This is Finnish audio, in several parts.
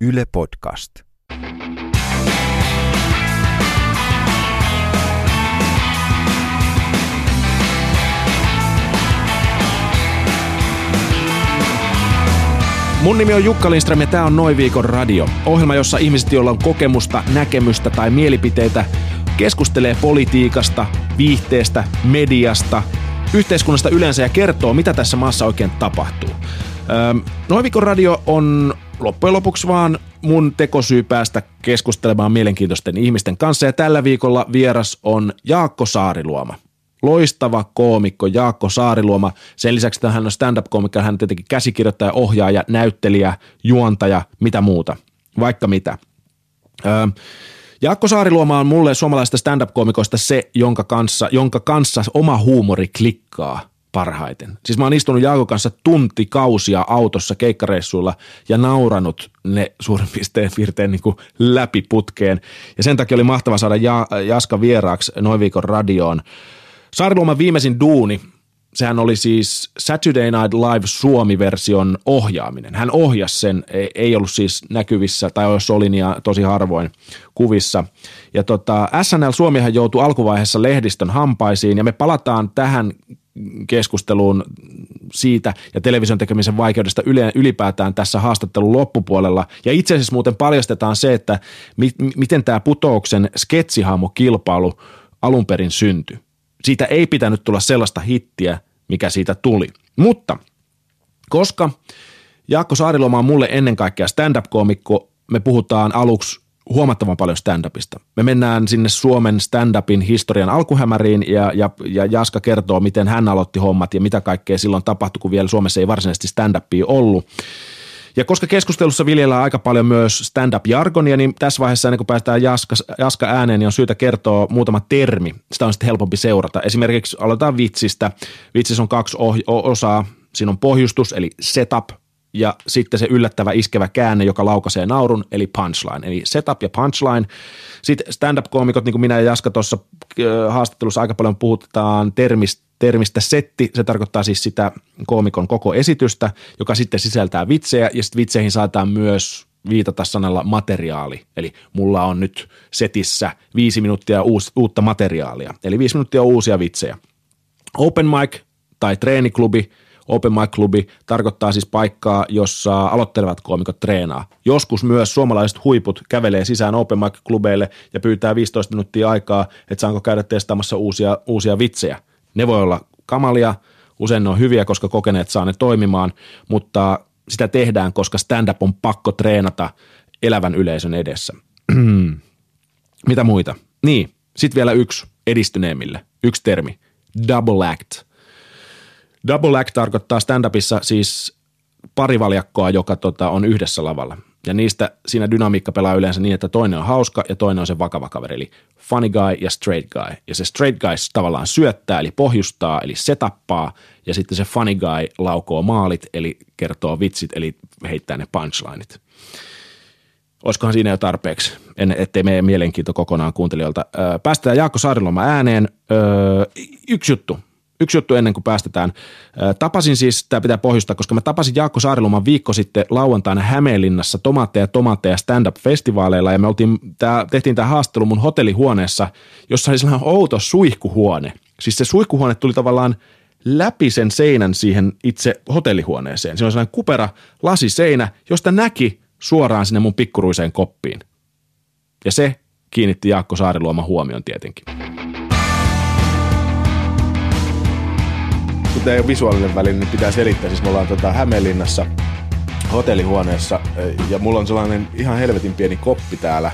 Yle Podcast. Mun nimi on Jukka Lindström ja tää on Noin viikon radio. Ohjelma, jossa ihmiset, joilla on kokemusta, näkemystä tai mielipiteitä, keskustelee politiikasta, viihteestä, mediasta, yhteiskunnasta yleensä ja kertoo, mitä tässä maassa oikein tapahtuu. Noin viikon radio on loppujen lopuksi vaan mun tekosyy päästä keskustelemaan mielenkiintoisten ihmisten kanssa ja tällä viikolla vieras on Jaakko Saariluoma. Loistava koomikko Jaakko Saariluoma. Sen lisäksi että hän on stand-up-koomikko, hän on tietenkin käsikirjoittaja, ohjaaja, näyttelijä, juontaja, mitä muuta. Vaikka mitä. Öö, Jaakko Saariluoma on mulle suomalaista stand-up-koomikoista se, jonka kanssa, jonka kanssa oma huumori klikkaa parhaiten. Siis mä oon istunut Jaakon kanssa tuntikausia autossa keikkareissuilla ja nauranut ne suurin piirtein, piirtein niin läpi putkeen. Ja sen takia oli mahtava saada ja, Jaska vieraaksi noin viikon radioon. Saariluoman viimeisin duuni, sehän oli siis Saturday Night Live Suomi-version ohjaaminen. Hän ohjasi sen, ei- ei ollut siis näkyvissä, tai jos oli niin tosi harvoin kuvissa. Ja tota, SNL Suomihan joutui alkuvaiheessa lehdistön hampaisiin, ja me palataan tähän keskusteluun siitä ja television tekemisen vaikeudesta ylipäätään tässä haastattelun loppupuolella. Ja itse asiassa muuten paljastetaan se, että mi- miten tämä putouksen sketsihahmokilpailu alun perin syntyi. Siitä ei pitänyt tulla sellaista hittiä, mikä siitä tuli. Mutta koska Jaakko Saariloma on mulle ennen kaikkea stand-up-koomikko, me puhutaan aluksi huomattavan paljon stand-upista. Me mennään sinne Suomen stand-upin historian alkuhämäriin ja, ja, ja Jaska kertoo, miten hän aloitti hommat ja mitä kaikkea silloin tapahtui, kun vielä Suomessa ei varsinaisesti stand-upia ollut. Ja koska keskustelussa viljellään aika paljon myös stand-up-jargonia, niin tässä vaiheessa ennen kuin päästään Jaska, Jaska ääneen, niin on syytä kertoa muutama termi. Sitä on sitten helpompi seurata. Esimerkiksi aloitetaan vitsistä. Vitsissä on kaksi oh- osaa. Siinä on pohjustus, eli setup, ja sitten se yllättävä iskevä käänne, joka laukaisee naurun, eli punchline. Eli setup ja punchline. Sitten stand-up-koomikot, niin kuin minä ja Jaska tuossa ö, haastattelussa aika paljon puhutaan termistä, termistä setti, se tarkoittaa siis sitä koomikon koko esitystä, joka sitten sisältää vitsejä, ja sitten vitseihin saadaan myös viitata sanalla materiaali. Eli mulla on nyt setissä viisi minuuttia uus, uutta materiaalia, eli viisi minuuttia uusia vitsejä. Open mic tai treeniklubi, Open Mic-klubi tarkoittaa siis paikkaa, jossa aloittelevat koomikot treenaa. Joskus myös suomalaiset huiput kävelee sisään Open Mic-klubeille ja pyytää 15 minuuttia aikaa, että saanko käydä testaamassa uusia, uusia vitsejä. Ne voi olla kamalia, usein ne on hyviä, koska kokeneet saa ne toimimaan, mutta sitä tehdään, koska stand-up on pakko treenata elävän yleisön edessä. Mitä muita? Niin, sitten vielä yksi edistyneemmille, yksi termi, double act. Double act tarkoittaa stand-upissa siis parivaljakkoa, joka tota, on yhdessä lavalla. Ja niistä siinä dynamiikka pelaa yleensä niin, että toinen on hauska ja toinen on se vakava kaveri, eli funny guy ja straight guy. Ja se straight guy tavallaan syöttää, eli pohjustaa, eli setappaa, ja sitten se funny guy laukoo maalit, eli kertoo vitsit, eli heittää ne punchlineit. Olisikohan siinä jo tarpeeksi, en, ettei meidän mielenkiinto kokonaan kuuntelijoilta. Päästetään Jaakko Saariloma ääneen. Öö, yksi juttu, yksi juttu ennen kuin päästetään. Tapasin siis, tämä pitää pohjustaa, koska mä tapasin Jaakko Saariloman viikko sitten lauantaina Hämeenlinnassa tomaatteja tomaatteja stand-up-festivaaleilla ja me oltiin, tää, tehtiin tämä haastattelu mun hotellihuoneessa, jossa oli sellainen outo suihkuhuone. Siis se suihkuhuone tuli tavallaan läpi sen seinän siihen itse hotellihuoneeseen. Siinä on sellainen kupera lasiseinä, josta näki suoraan sinne mun pikkuruiseen koppiin. Ja se kiinnitti Jaakko Saariluoman huomion tietenkin. Ole visuaalinen väline, niin pitää selittää. Siis me ollaan tota Hämeenlinnassa hotellihuoneessa ja mulla on sellainen ihan helvetin pieni koppi täällä,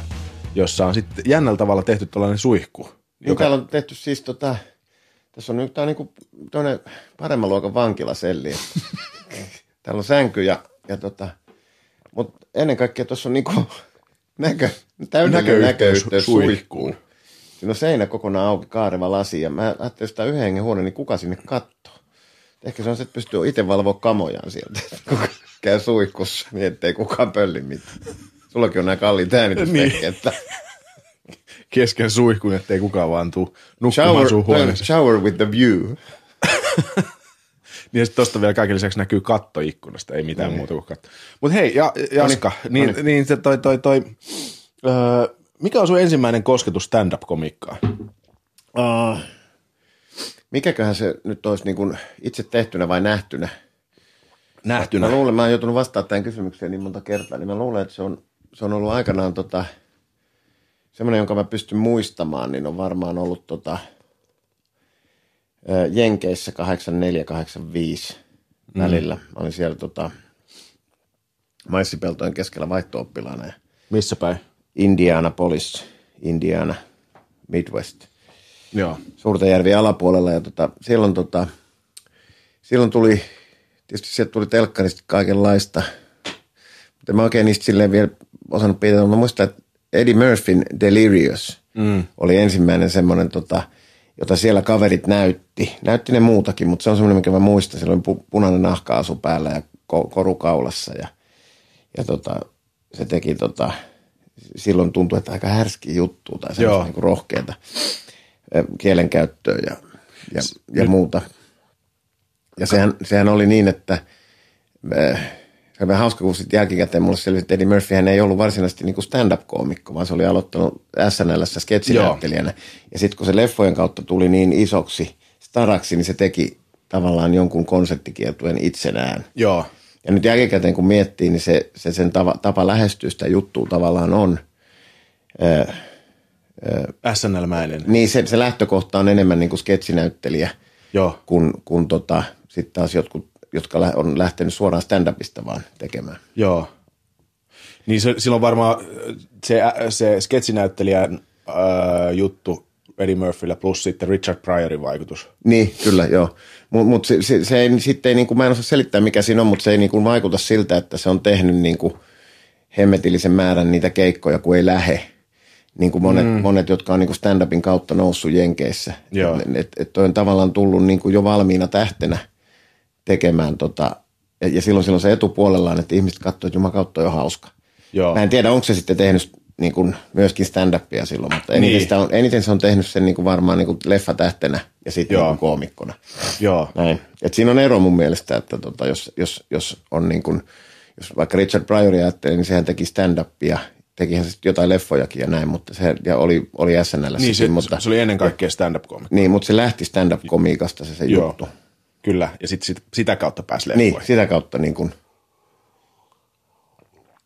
jossa on sitten jännällä tavalla tehty tällainen suihku. Niin täällä on tehty siis tota, tässä on nyt tää on niinku paremman luokan vankilaselli. täällä on sänky ja, ja tota, mutta ennen kaikkea tuossa on niinku näkö, täydellinen Näköyhteys näköyhteys suihkuun. suihkuun. Siinä on seinä kokonaan auki, kaareva lasi ja mä ajattelin, on yhden hengen huone, niin kuka sinne kattoo? Ehkä se on se, että pystyy itse valvoa kamojaan sieltä, kun käy suihkussa, niin ettei kukaan pölli mitään. Sullakin on nämä kalliit äänitysvehkeet. Niin. Kesken suihkun, ettei kukaan vaan tuu nukkumaan Shower, sun huoneeseen. shower with the view. Niin sitten tuosta vielä kaiken lisäksi näkyy katto ikkunasta, ei mitään muuta kuin katto. Mutta hei, ja, Jaska, niin, niin, niin se toi, toi, toi, öö, mikä on sun ensimmäinen kosketus stand-up-komikkaan? Uh, mikäköhän se nyt olisi niin kuin itse tehtynä vai nähtynä? Nähtynä. Mä luulen, mä oon joutunut vastaamaan tähän kysymykseen niin monta kertaa, niin mä luulen, että se on, se on ollut aikanaan tota, semmoinen, jonka mä pystyn muistamaan, niin on varmaan ollut tota, Jenkeissä 84-85 välillä. Mä olin siellä tota, maissipeltojen keskellä vaihto-oppilaana Missä päin? Indianapolis, Indiana, Midwest. Joo. Suurtajärvi alapuolella ja tota, silloin, tota, silloin tuli, tietysti sieltä tuli telkkarista kaikenlaista, mutta mä oikein niistä silleen vielä osannut pitää, mutta mä muistan, että Eddie Murphyn Delirious mm. oli ensimmäinen semmoinen, tota, jota siellä kaverit näytti. Näytti ne muutakin, mutta se on semmoinen, mikä mä muistan. Siellä oli pu- punainen nahka-asu päällä ja ko- koru kaulassa ja, ja tota, se teki tota, silloin tuntui, että aika härski juttu tai semmoista niin rohkeata ö, kielenkäyttöä ja, ja, ja muuta. Ja sehän, sehän oli niin, että se vähän hauska, kun sitten jälkikäteen mulle selvisi, että Eddie Murphy hän ei ollut varsinaisesti niin stand-up-koomikko, vaan se oli aloittanut SNLssä sketsinäyttelijänä. Ja sitten kun se leffojen kautta tuli niin isoksi staraksi, niin se teki tavallaan jonkun konseptikiertueen itsenään. Joo. Ja nyt jälkikäteen kun miettii, niin se, se sen tava, tapa lähestyä sitä juttua tavallaan on, SNL-mäinen. niin se, se lähtökohta on enemmän niin kuin sketsinäyttelijä Joo. kuin, kuin tota, sitten taas jotkut, jotka on lähtenyt suoraan stand-upista vaan tekemään. Joo. Niin se, silloin varmaan se, se sketsinäyttelijän ää, juttu Eddie Murphyllä plus sitten Richard Pryorin vaikutus. Niin, kyllä, joo. Mutta mut se, se, se ei, sitten ei, niin kuin, mä en osaa selittää mikä siinä on, mutta se ei niin kuin, vaikuta siltä, että se on tehnyt niin kuin, hemmetillisen määrän niitä keikkoja, kun ei lähe. Niin kuin monet, mm. monet, jotka on niin kuin stand-upin kautta noussut Jenkeissä. Joo. Et, et, toi on tavallaan tullut niin kuin jo valmiina tähtenä tekemään tota, ja, ja silloin, silloin se etupuolellaan, että ihmiset katsoo, että jumakautta on jo hauska. Joo. Mä en tiedä, onko se sitten tehnyt niin kuin myöskin stand-upia silloin, mutta eniten, Niin. sitä on, eniten se on tehnyt sen niin kuin varmaan niin kuin leffatähtenä ja sitten niin koomikkona. Joo. Näin. Et siinä on ero mun mielestä, että tota, jos, jos, jos on niin kuin, jos vaikka Richard Pryor ajattelee, niin sehän teki stand-upia, tekihän sitten jotain leffojakin ja näin, mutta se ja oli, oli SNL Niin se, mutta, se oli ennen kaikkea stand-up-komikko. niin, mutta se lähti stand-up-komiikasta se, se Joo. juttu. Kyllä, ja sitten sit, sitä kautta pääsi Niin, leffoihin. sitä kautta niin kuin,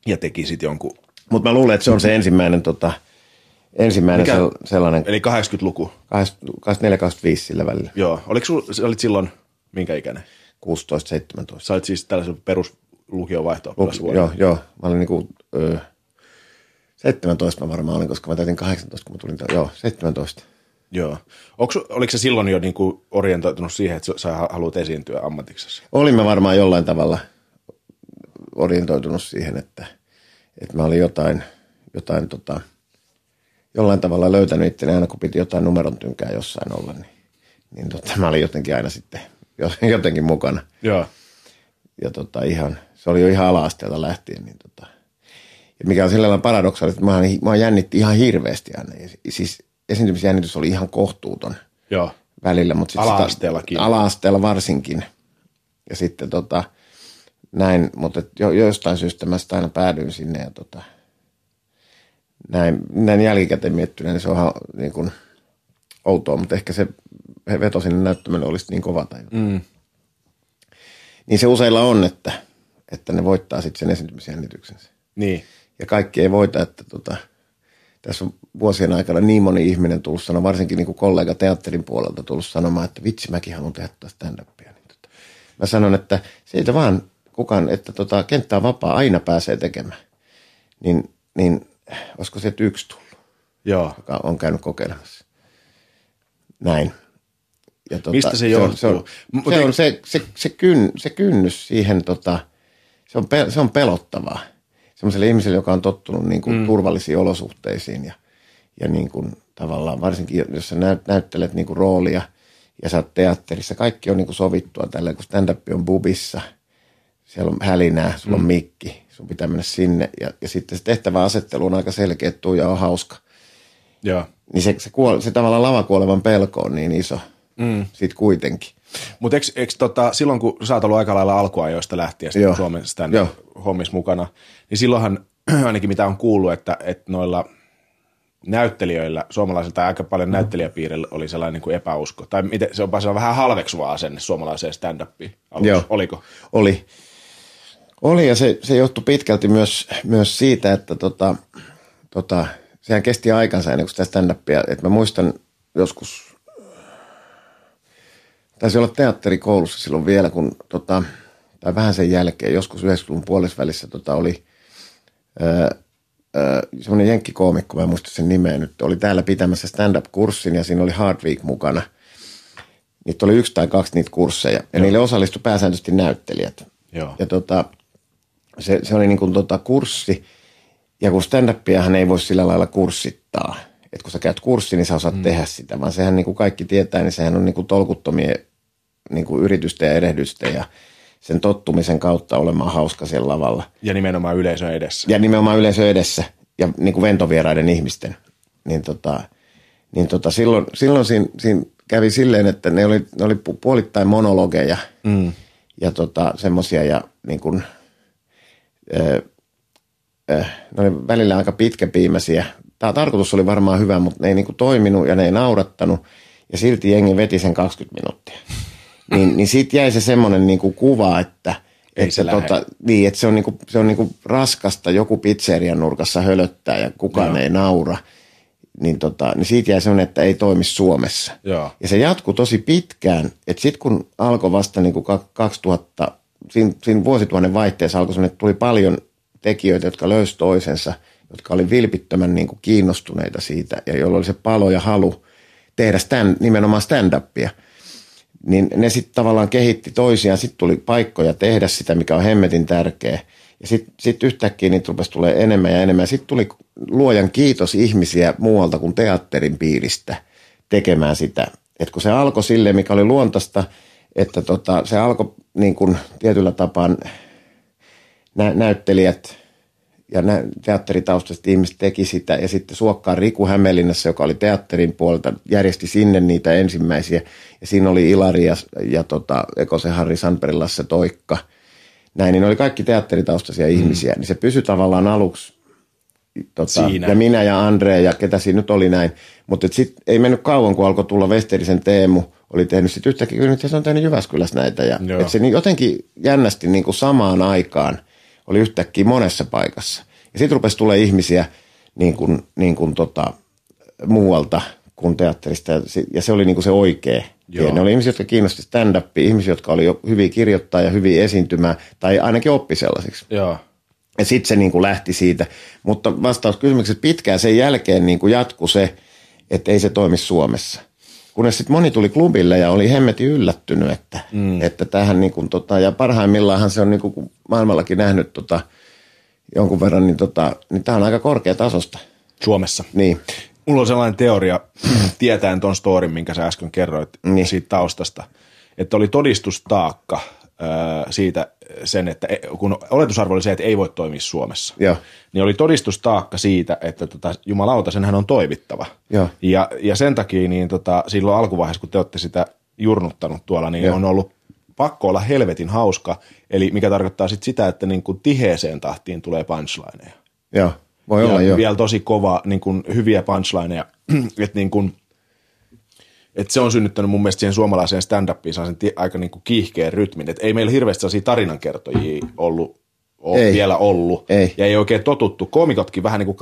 Ja teki sitten jonkun, mutta mä luulen, että se on se ensimmäinen, tota, ensimmäinen Mikä- sel, sellainen eli 80-luku. 24-25 sillä välillä, Joo. Oliko sul, olit silloin, minkä ikäinen? 16-17. Sä olit siis tällaisen peruslukion vaihto Joo, joo. Mä olin niinku, 17 mä varmaan olin, koska mä täytin 18, kun mä tulin. Joo, 17. Joo. Onko, su- oliko se silloin jo niinku orientoitunut siihen, että sä- haluat esiintyä ammatiksessa? Olin mä varmaan jollain tavalla orientoitunut siihen, että, että mä olin jotain, jotain tota, jollain tavalla löytänyt itteni aina, kun piti jotain numeron tynkää jossain olla, niin, niin tota, mä olin jotenkin aina sitten jo- jotenkin mukana. Joo. ja tota ihan, se oli jo ihan ala-asteelta lähtien. Niin tota, mikä on sillä lailla paradoksaalista, että mä, mä jännitti ihan hirveästi aina. Ja Siis esiintymisjännitys oli ihan kohtuuton Joo. välillä. Mutta sit Ala-asteellakin. Ala-asteella varsinkin. Ja sitten tota, näin, mutta jo, jostain syystä mä aina päädyin sinne ja tota, näin, näin jälkikäteen miettynä, niin se on ihan niin kuin outoa, mutta ehkä se veto sinne näyttämölle olisi niin kova tai mm. Niin se useilla on, että, että ne voittaa sitten sen esiintymisjännityksensä. Niin. Ja kaikki ei voita, että tota, tässä on vuosien aikana niin moni ihminen tullut sanoa, varsinkin niin kuin kollega teatterin puolelta tullut sanomaan, että vitsi, mäkin haluan tehdä stand-upia. Niin tota, mä sanon, että siitä vaan kukaan, että tota, kenttä on vapaa, aina pääsee tekemään. Niin, niin olisiko sieltä yksi tullut, Joo. joka on käynyt kokeilemassa. Näin. Ja tota, Mistä se on, johtuu? se, on, se, ei- on se, se, se, kyn, se kynnys siihen, tota, se, on, pe- se on pelottavaa. Semmoiselle ihmiselle, joka on tottunut niin kuin mm. turvallisiin olosuhteisiin ja, ja niin kuin, tavallaan varsinkin, jos sä näyt, näyttelet niin kuin roolia ja sä oot teatterissa, kaikki on niin kuin sovittua tällä, kun stand-up on bubissa, siellä on hälinää, sulla on mikki, sun pitää mennä sinne ja, ja sitten se tehtäväasettelu on aika selkeä, että tuija on hauska Joo. niin se, se, kuole, se tavallaan lavakuolevan pelko on niin iso mm. siitä kuitenkin. Mutta eikö, eikö tota, silloin, kun sä oot ollut aika lailla alkuajoista lähtien Joo. Suomen stand Joo. hommissa mukana, niin silloinhan ainakin mitä on kuullut, että, että noilla näyttelijöillä, suomalaisilta aika paljon näyttelijäpiirillä oli sellainen niin kuin epäusko. Tai miten, se on se on vähän halveksuva asenne suomalaiseen stand-upiin. aluksi. Joo. Oliko? Oli. Oli ja se, se johtui pitkälti myös, myös siitä, että tota, tota, sehän kesti aikansa ennen kuin sitä stand-upia. Et mä muistan joskus, taisi olla teatterikoulussa silloin vielä, kun tota, tai vähän sen jälkeen, joskus 90-luvun puolisvälissä tota, oli öö, öö, semmoinen jenkkikoomikko, mä en muista sen nimeä nyt, oli täällä pitämässä stand-up-kurssin ja siinä oli Hardweek mukana. Niitä oli yksi tai kaksi niitä kursseja ja niille osallistui pääsääntöisesti näyttelijät. Joo. Ja tota, se, se oli niin kuin tota kurssi, ja kun stand-upiahan ei voi sillä lailla kurssittaa. Että kun sä käyt kurssi, niin sä osaat mm. tehdä sitä, vaan sehän niin kuin kaikki tietää, niin sehän on niin kuin tolkuttomien niin kuin yritysten ja erehdysten ja sen tottumisen kautta olemaan hauska siellä lavalla. Ja nimenomaan yleisön edessä. Ja nimenomaan yleisö edessä ja niin kuin ventovieraiden ihmisten. Niin, tota, niin tota, silloin, silloin siinä, siinä kävi silleen, että ne oli, ne oli pu- puolittain monologeja mm. ja tota, semmoisia ja niin kuin, ö, ö, ne oli välillä aika pitkäpiimäisiä. Tämä tarkoitus oli varmaan hyvä, mutta ne ei niin kuin toiminut ja ne ei naurattanut ja silti jengi veti sen 20 minuuttia. Niin, niin siitä jäi se semmoinen niin kuin kuva, että, Ei se että, lähde. tota, niin, että se on, niin kuin, se on niin kuin raskasta, joku pizzerian nurkassa hölöttää ja kukaan Joo. ei naura. Niin, tota, niin siitä jäi semmoinen, että ei toimi Suomessa. Joo. Ja se jatkui tosi pitkään, että sitten kun alkoi vasta niin kuin 2000, siinä, siinä vuosituhannen vaihteessa alkoi semmoinen, että tuli paljon tekijöitä, jotka löysi toisensa, jotka oli vilpittömän niin kuin kiinnostuneita siitä ja joilla oli se palo ja halu tehdä stand, nimenomaan stand-upia. Niin ne sitten tavallaan kehitti toisiaan, sitten tuli paikkoja tehdä sitä, mikä on hemmetin tärkeä. Ja sitten sit yhtäkkiä niitä rupesi tulee enemmän ja enemmän. Sitten tuli luojan kiitos ihmisiä muualta kuin teatterin piiristä tekemään sitä. Et kun se alkoi sille, mikä oli luontaista, että tota, se alkoi niin kuin tietyllä tapaa nä- näyttelijät ja nä- teatteritaustaiset ihmiset teki sitä. Ja sitten Suokkaan Riku Hämeenlinnassa, joka oli teatterin puolelta, järjesti sinne niitä ensimmäisiä. Ja siinä oli Ilari ja, ja tota, Ekosen Harri Sanperin Lasse Toikka. Näin, niin ne oli kaikki teatteritaustaisia mm. ihmisiä. Niin se pysyi tavallaan aluksi tota, Siinä. ja minä ja Andre ja ketä siinä nyt oli näin. Mutta sitten ei mennyt kauan, kun alkoi tulla Westerisen Teemu, oli tehnyt sitten yhtäkkiä, kyllä nyt se on tehnyt Jyväskylässä näitä. Ja, et se niin jotenkin jännästi niin kuin samaan aikaan oli yhtäkkiä monessa paikassa. Ja sitten rupesi tulee ihmisiä niin kuin, niin kuin tota, muualta kuin teatterista. Ja se, oli niin kuin se oikea. Joo. Ja ne oli ihmisiä, jotka kiinnosti stand-upia, ihmisiä, jotka oli jo hyviä kirjoittaa ja hyviä esiintymään, tai ainakin oppi sellaisiksi. Joo. Ja sitten se niin kuin lähti siitä. Mutta vastaus kysymyksessä pitkään sen jälkeen niin kuin jatkui se, että ei se toimi Suomessa. Kunnes sitten moni tuli klubille ja oli hemmetin yllättynyt, että, mm. että tähän niin kuin, tota, ja parhaimmillaanhan se on niin kuin, maailmallakin nähnyt tota, jonkun verran, niin, tota, niin tämä on aika korkeatasosta. Suomessa. Niin, Mulla on sellainen teoria, tietäen ton storin, minkä sä äsken kerroit Niin. siitä taustasta, että oli todistustaakka siitä sen, että e- kun oletusarvo oli se, että ei voi toimia Suomessa, Joo. niin oli todistustaakka siitä, että tota, jumalauta, senhän on toimittava. Joo. Ja, ja sen takia niin tota, silloin alkuvaiheessa, kun te olette sitä jurnuttanut tuolla, niin Joo. on ollut pakko olla helvetin hauska, eli mikä tarkoittaa sit sitä, että niin kuin tiheeseen tahtiin tulee punchlineja joo, voi ja olla joo. vielä tosi kova, niin kuin, hyviä punchlineja. että niin kuin, et se on synnyttänyt mun mielestä siihen suomalaiseen stand-upiin ti- aika niin kuin kiihkeän rytmin. Et ei meillä hirveästi sellaisia tarinankertojia ollut, ole Ei. vielä ollut. Ei. Ja ei oikein totuttu. Komikotkin vähän niin kuin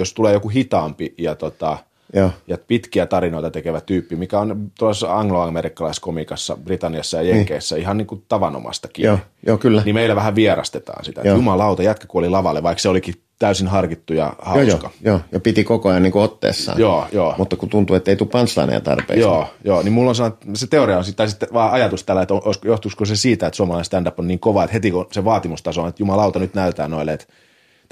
jos tulee joku hitaampi ja, tota, Joo. ja pitkiä tarinoita tekevä tyyppi, mikä on tuossa anglo-amerikkalaiskomikassa, Britanniassa ja Jenkeissä ihan niin kuin tavanomastakin. Joo, joo, kyllä. Niin meillä vähän vierastetaan sitä. että Joo. Jumalauta, jätkä kuoli lavalle, vaikka se olikin täysin harkittu ja Joo, hauska. joo, joo, ja piti koko ajan niin kuin otteessaan. Joo, joo. Mutta kun tuntuu, että ei tule punchlineja tarpeeksi. Joo, joo, niin mulla on sellainen, se teoria on sitten, sitten vaan ajatus tällä, että johtuisiko se siitä, että suomalainen stand-up on niin kova, että heti kun se vaatimustaso on, että jumalauta nyt näyttää noille, että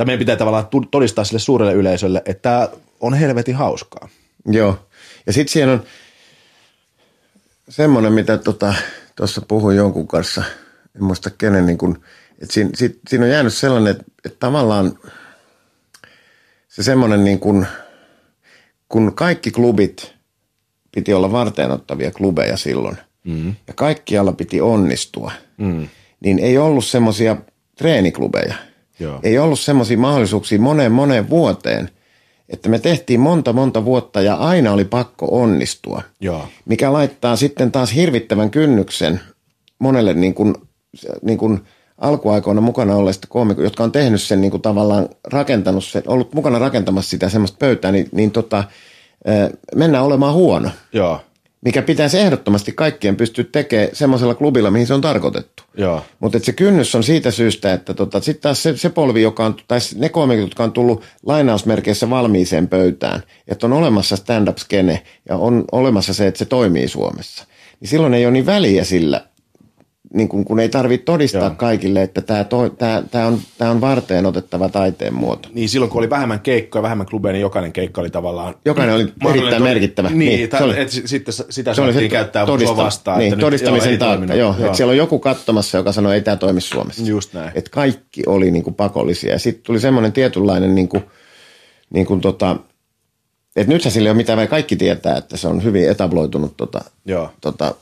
tai meidän pitää tavallaan todistaa sille suurelle yleisölle, että tämä on helvetin hauskaa. Joo. Ja sitten siihen on semmoinen, mitä tuossa tota, puhuin jonkun kanssa, en muista kenen, niin kun, että siinä, sit, siinä on jäänyt sellainen, että, että tavallaan se semmoinen niin kun, kun kaikki klubit piti olla varteenottavia klubeja silloin, mm. ja kaikkialla piti onnistua, mm. niin ei ollut semmoisia treeniklubeja. Joo. Ei ollut semmoisia mahdollisuuksia moneen moneen vuoteen, että me tehtiin monta monta vuotta ja aina oli pakko onnistua. Joo. Mikä laittaa sitten taas hirvittävän kynnyksen monelle niin kuin, niin kuin alkuaikoina mukana olleista koomikoista, jotka on tehnyt sen niin kuin tavallaan rakentanut sen, ollut mukana rakentamassa sitä semmoista pöytää, niin, niin tota, mennään olemaan huono. Joo. Mikä pitäisi ehdottomasti kaikkien pystyä tekemään semmoisella klubilla, mihin se on tarkoitettu. Mutta se kynnys on siitä syystä, että tota, sitten taas se, se polvi, joka on, tai ne koomikot, jotka on tullut lainausmerkeissä valmiiseen pöytään, että on olemassa stand-up-skene ja on olemassa se, että se toimii Suomessa, niin silloin ei ole niin väliä sillä, niin kun, kun ei tarvitse todistaa Joo. Joo. kaikille, että tämä tää, tää on, tää on varteen otettava taiteen muoto. Niin silloin kun oli vähemmän keikkoja, vähemmän klubeja, niin jokainen keikka oli tavallaan... Jokainen oli erittäin to- merkittävä. Niin, Niin, niin se oli- et, sitten sitä Se oli se käyttää todista- vastaan. niin, että nyt- todistamisen joo, ei taakka. Joo, Joo. että siellä on joku katsomassa, joka sanoi, että ei tämä toimi Suomessa. Just näin. Että kaikki oli niin kuin pakollisia. Ja sitten tuli semmoinen tietynlainen, niin kuin, niin kuin tota, että nythän sillä ei ole mitään, vaan kaikki tietää, että se on hyvin etabloitunut tota, Joo. tota,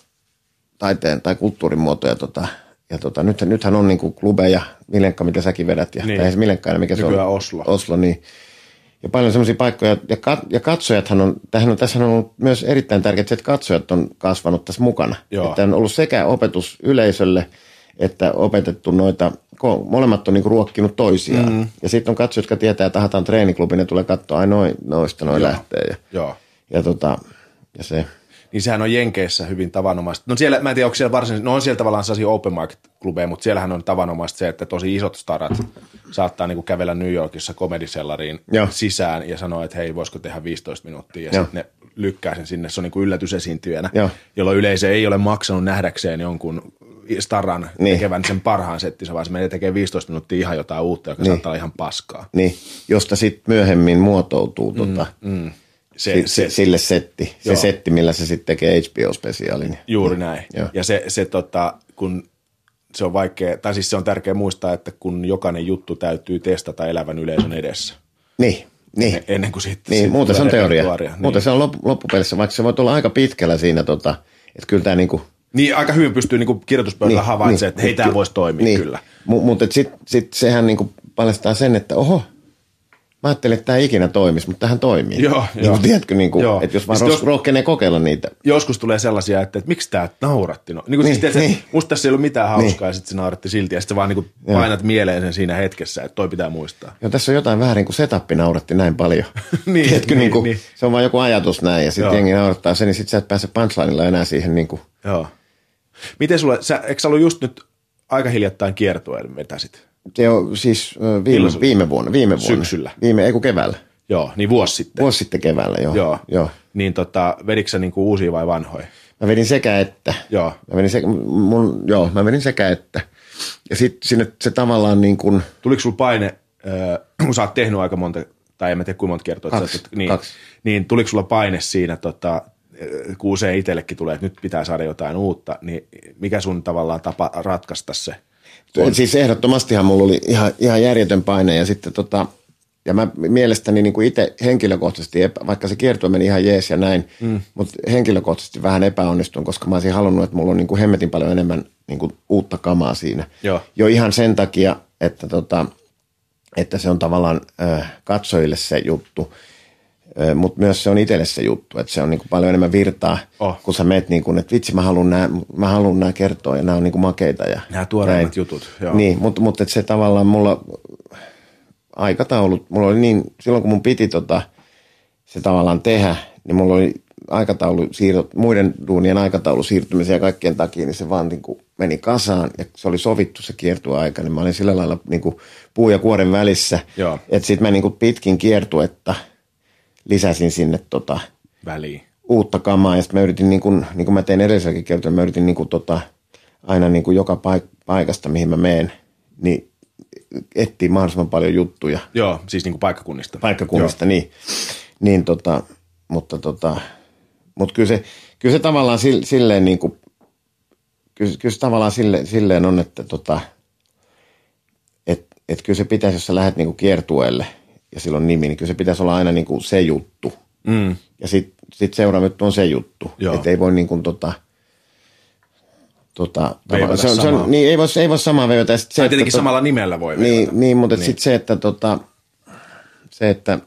taiteen tai kulttuurin muotoja. Tota, ja tota, nyt, nythän on niin kuin klubeja, Milenkka, mitä säkin vedät, ja, Niin. tai ei se Milenkka, enää, mikä se Nykyään on. Oslo. Oslo, niin. Ja paljon semmoisia paikkoja, ja, kat, ja katsojathan on, tähän on, tässä on ollut myös erittäin tärkeää, että katsojat on kasvanut tässä mukana. Joo. Että on ollut sekä opetus yleisölle, että opetettu noita, molemmat on niinku ruokkinut toisiaan. Mm. Ja sitten on katsojat, jotka tietää, että ahataan treeniklubi, ne tulee katsoa, ai noin, noista noin Joo. lähtee. Ja, Joo. ja, tota, ja se, Niin sehän on Jenkeissä hyvin tavanomaista. No siellä, mä en tiedä, onko siellä varsinaisesti, no on siellä tavallaan sellaisia open market-klubeja, mutta siellähän on tavanomaista se, että tosi isot starat saattaa niinku kävellä New Yorkissa komedisellariin sisään ja sanoa, että hei, voisiko tehdä 15 minuuttia, ja sitten ne lykkää sen sinne, se on niinku yllätysesiintyjänä, Joo. jolloin yleisö ei ole maksanut nähdäkseen jonkun staran niin. Niin. tekevän sen parhaan settinsä, vaan se menee tekemään 15 minuuttia ihan jotain uutta, joka niin. saattaa olla ihan paskaa. niin, josta sitten myöhemmin muotoutuu tota, Mm. Se, se, sille setti, se Joo. setti, millä se sitten tekee HBO-spesiaalin. Juuri näin. Joo. Ja se, se tota, kun se on vaikea, tai siis se on tärkeää muistaa, että kun jokainen juttu täytyy testata elävän yleisön edessä, Niin, niin. e- ennen kuin sitten Niin, sit muuten se on teoria. Niin. Muuten se on lop, loppupelissä, vaikka se voi olla aika pitkällä siinä, tota, että kyllä tämä niinku, Niin, aika hyvin pystyy niinku kirjoituspöydällä Niin, havaitsemaan, niin. että hei, tämä voisi toimia niin. kyllä. M- mutta sitten sit sehän niinku paljastaa sen, että oho, mä ajattelin, että tämä ei ikinä toimisi, mutta tähän toimii. Joo, niin joo. Kuin, tiedätkö, niinku, Joo. että jos vaan ros, jos- rohkenee kokeilla niitä. Joskus tulee sellaisia, että, että miksi tämä nauratti. No, niin kuin Niin, siis, tiedätkö, niin. Musta tässä ei ollut mitään hauskaa ja sitten se nauratti silti ja sitten vaan niinku Joo. painat mieleen sen siinä hetkessä, että toi pitää muistaa. Joo, tässä on jotain väärin, kun setappi nauratti näin paljon. Niin, Tiedätkö, niin, niin, kuin, niin. se on vain joku ajatus näin, ja sitten jengi naurattaa sen, niin sitten sä et pääse punchlinella enää siihen niin kuin, Joo. Miten sulle, sä, eikö sä ollut just nyt aika hiljattain kiertueen vetäsit? Se on siis viime, viime vuonna, viime vuonna. Syksyllä. Viime, ei kun keväällä. Joo, niin vuosi sitten. Vuosi sitten keväällä, joo. Joo. joo. Niin tota, vedikö sä niinku uusia vai vanhoja? Mä vedin sekä että. Joo. Mä vedin sekä, mun, joo, mä vedin sekä että. Ja sitten sinne se tavallaan niin kuin, Tuliko sulla paine, äh, kun sä oot tehnyt aika monta, tai en mä tiedä kuinka monta kertaa, että Kaksi, oot- niin, kaksi. niin tuliko sulla paine siinä, tota, kun usein itsellekin tulee, että nyt pitää saada jotain uutta, niin mikä sun tavallaan tapa ratkaista se? On. siis ehdottomastihan mulla oli ihan, ihan järjetön paine ja sitten tota, ja mä mielestäni niin kuin itse henkilökohtaisesti, epä, vaikka se kiertue meni ihan jees ja näin, mm. mutta henkilökohtaisesti vähän epäonnistun, koska mä olisin halunnut, että mulla on niin kuin hemmetin paljon enemmän niin kuin uutta kamaa siinä. Joo. Jo ihan sen takia, että, tota, että se on tavallaan äh, katsojille se juttu, mutta myös se on itselle se juttu, että se on niinku paljon enemmän virtaa, Oh. kun sä meet niin kuin, että vitsi mä haluan nämä, mä haluan nämä kertoa ja nämä on niinku makeita. Ja Nämä tuoreimmat näin. jutut, joo. Niin, mutta, että se tavallaan mulla aikataulut, mulla oli niin, silloin kun mun piti tota, se tavallaan tehdä, niin mulla oli aikataulu siirrot, muiden duunien aikataulu siirtymisen ja kaikkien takia, niin se vaan niin kuin meni kasaan ja se oli sovittu se kiertueaika, niin mä olin sillä lailla niin kuin puu ja kuoren välissä, Joo. että sitten mä niin kuin pitkin kiertuetta lisäsin sinne tota, Väliin. uutta kamaa ja sitten mä yritin, niin kuin, niin kuin mä tein edelliselläkin kertoa, mä yritin niin kuin tota, aina niin kuin joka paik- paikasta, mihin mä meen, niin etsiä mahdollisimman paljon juttuja Joo, siis niinku paikkakunnista. paikkakunnista, niin, niin tota, mutta tota, mutta kyllä se, kyllä se tavallaan sil- silleen niin kuin, kyllä, kyllä se tavallaan sille, silleen on, että tota, et, et kyllä se pitäisi, jos sä lähdet niin kuin kiertueelle ja silloin nimi, niin kyllä se pitäisi olla aina niin kuin se juttu. Mm. Ja sitten sit seuraava juttu on se juttu. Että ei voi niin kuin tota, tota, se on, se on, niin, ei voi, ei voi samaa veivata. Se, Tai että tietenkin to- samalla nimellä voi niin, veivata. niin, mutta niin. sitten se, että tota, se, että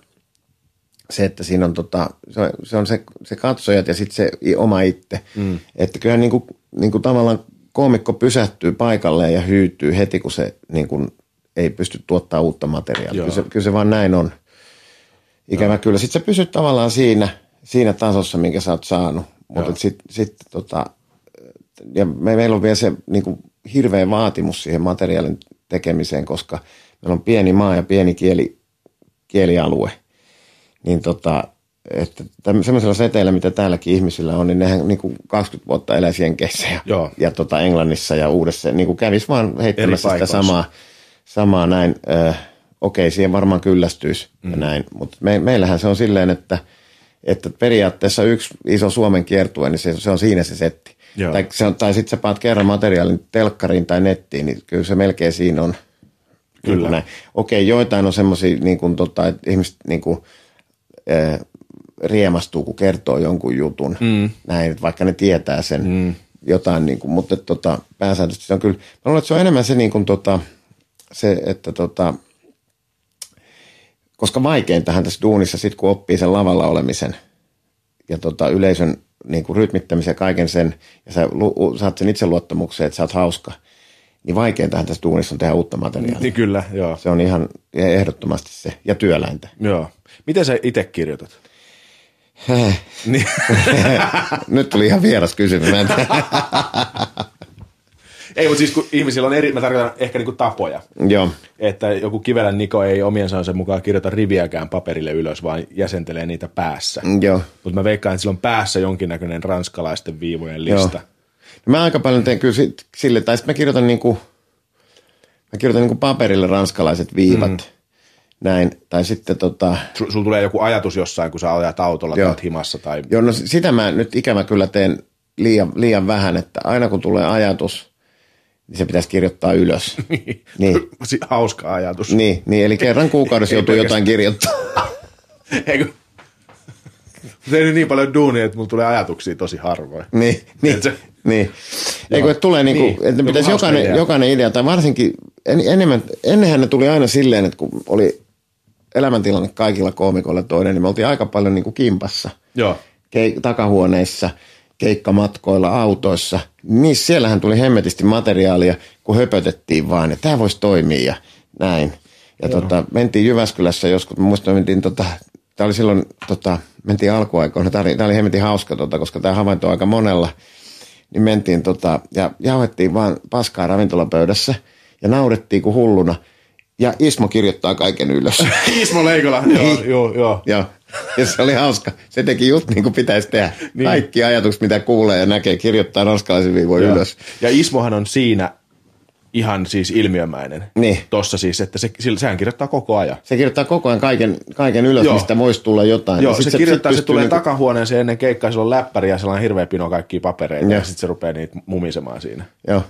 se, että siinä on, tota, se, on- se, on se, se katsojat ja sitten se oma itse. Mm. Että kyllähän niin kuin, niin kuin tavallaan koomikko pysähtyy paikalleen ja hyytyy heti, kun se niin kuin, ei pysty tuottaa uutta materiaalia. Joo. Kyllä se, kyllä se vaan näin on. Ikävä kyllä. Sitten sä pysyt tavallaan siinä, siinä tasossa, minkä sä oot saanut. Mutta sitten sit, tota, ja me, meillä on vielä se niin kuin, hirveä vaatimus siihen materiaalin tekemiseen, koska meillä on pieni maa ja pieni kieli, kielialue. Niin tota, että semmoisella seteillä, mitä täälläkin ihmisillä on, niin nehän niin kuin 20 vuotta eläisi Jenkeissä ja, Joo. ja tota Englannissa ja uudessa, niin kuin kävisi vaan heittämässä sitä samaa, samaa näin. Ö, okei, siihen varmaan kyllästyisi mm. ja näin, mutta me, meillähän se on silleen, että, että periaatteessa yksi iso Suomen kiertue, niin se, se on siinä se setti. Joo. Tai, se on, tai sitten sä paat kerran materiaalin telkkariin tai nettiin, niin kyllä se melkein siinä on. Niin kuin näin. Okei, joitain on semmoisia, niin kuin, tota, että ihmiset niin kuin, äh, riemastuu, kun kertoo jonkun jutun. Mm. Näin, vaikka ne tietää sen mm. jotain, niin kuin, mutta tota, pääsääntöisesti se on kyllä, mä luulen, että se on enemmän se, niin kuin, tota, se että tota, koska vaikeintahan tässä duunissa, sit kun oppii sen lavalla olemisen ja tota, yleisön niin kuin rytmittämisen ja kaiken sen, ja sä lu, saat sen itseluottamuksen, että sä oot hauska, niin vaikeintahan tässä duunissa on tehdä uutta materiaalia. Niin kyllä, joo. Se on ihan ehdottomasti se. Ja työläintä. joo. Miten sä itse kirjoitat? niin. Nyt tuli ihan vieras kysymys. Ei, mutta siis kun ihmisillä on eri, mä tarkoitan ehkä niinku tapoja. Joo. Että joku Kivelän Niko ei omien sanonsa mukaan kirjoita riviäkään paperille ylös, vaan jäsentelee niitä päässä. Joo. Mutta mä veikkaan, että sillä on päässä jonkinnäköinen ranskalaisten viivojen lista. Mä aika paljon teen kyllä sille, tai sitten mä kirjoitan niinku, mä kirjoitan niinku paperille ranskalaiset viivat. Mm. Näin. Tai sitten tota, Sul, sul tulee joku ajatus jossain, kun sä ajat autolla Joo. tai himassa tai... joo, no sitä mä nyt ikävä kyllä teen liian, liian vähän, että aina kun tulee ajatus, niin se pitäisi kirjoittaa ylös. niin. Si- Hauska ajatus. Niin, niin, eli kerran kuukaudessa joutuu jotain kirjoittaa. Eikö? Tein niin paljon duunia, että mulla tulee ajatuksia tosi harvoin. Niin, niin, niin. Eikö, että tulee niinku, Niin, niin, että pitäisi jokainen, idea. jokainen idea, tai varsinkin en, enemmän, ennenhän ne tuli aina silleen, että kun oli elämäntilanne kaikilla koomikoilla toinen, niin me oltiin aika paljon niinku kimpassa, Joo. keik- takahuoneissa, keikkamatkoilla, autoissa. Niin siellähän tuli hemmetisti materiaalia, kun höpötettiin vaan, että tämä voisi toimia ja näin. Ja tota, mentiin Jyväskylässä joskus, mä muistan, mentiin tota, tämä oli silloin, tota, mentiin alkuaikoina, tämä oli, tää oli hemmetin hauska, tota, koska tämä havainto aika monella, niin mentiin tota, ja jauhettiin vaan paskaa ravintolapöydässä ja naurettiin kuin hulluna. Ja Ismo kirjoittaa kaiken ylös. Ismo Leikola, joo, joo, joo. Joo. Ja se oli hauska. Se teki just niin kuin pitäisi tehdä. Niin. Kaikki ajatukset, mitä kuulee ja näkee, kirjoittaa ranskalaisen viivoin Joo. ylös. Ja Ismohan on siinä ihan siis ilmiömäinen. Niin. Tossa siis, että se, sehän kirjoittaa koko ajan. Se kirjoittaa koko ajan kaiken, kaiken ylös, Joo. Mistä voisi tulla jotain. Joo, Ja sit se, kirjoittaa, se, pystyy tulee niinku- takahuoneeseen ennen keikkaa, sillä on läppäri ja sellainen hirveä pino kaikkia papereita, ja, Joo. sitten se rupeaa niitä mumisemaan siinä. Joo.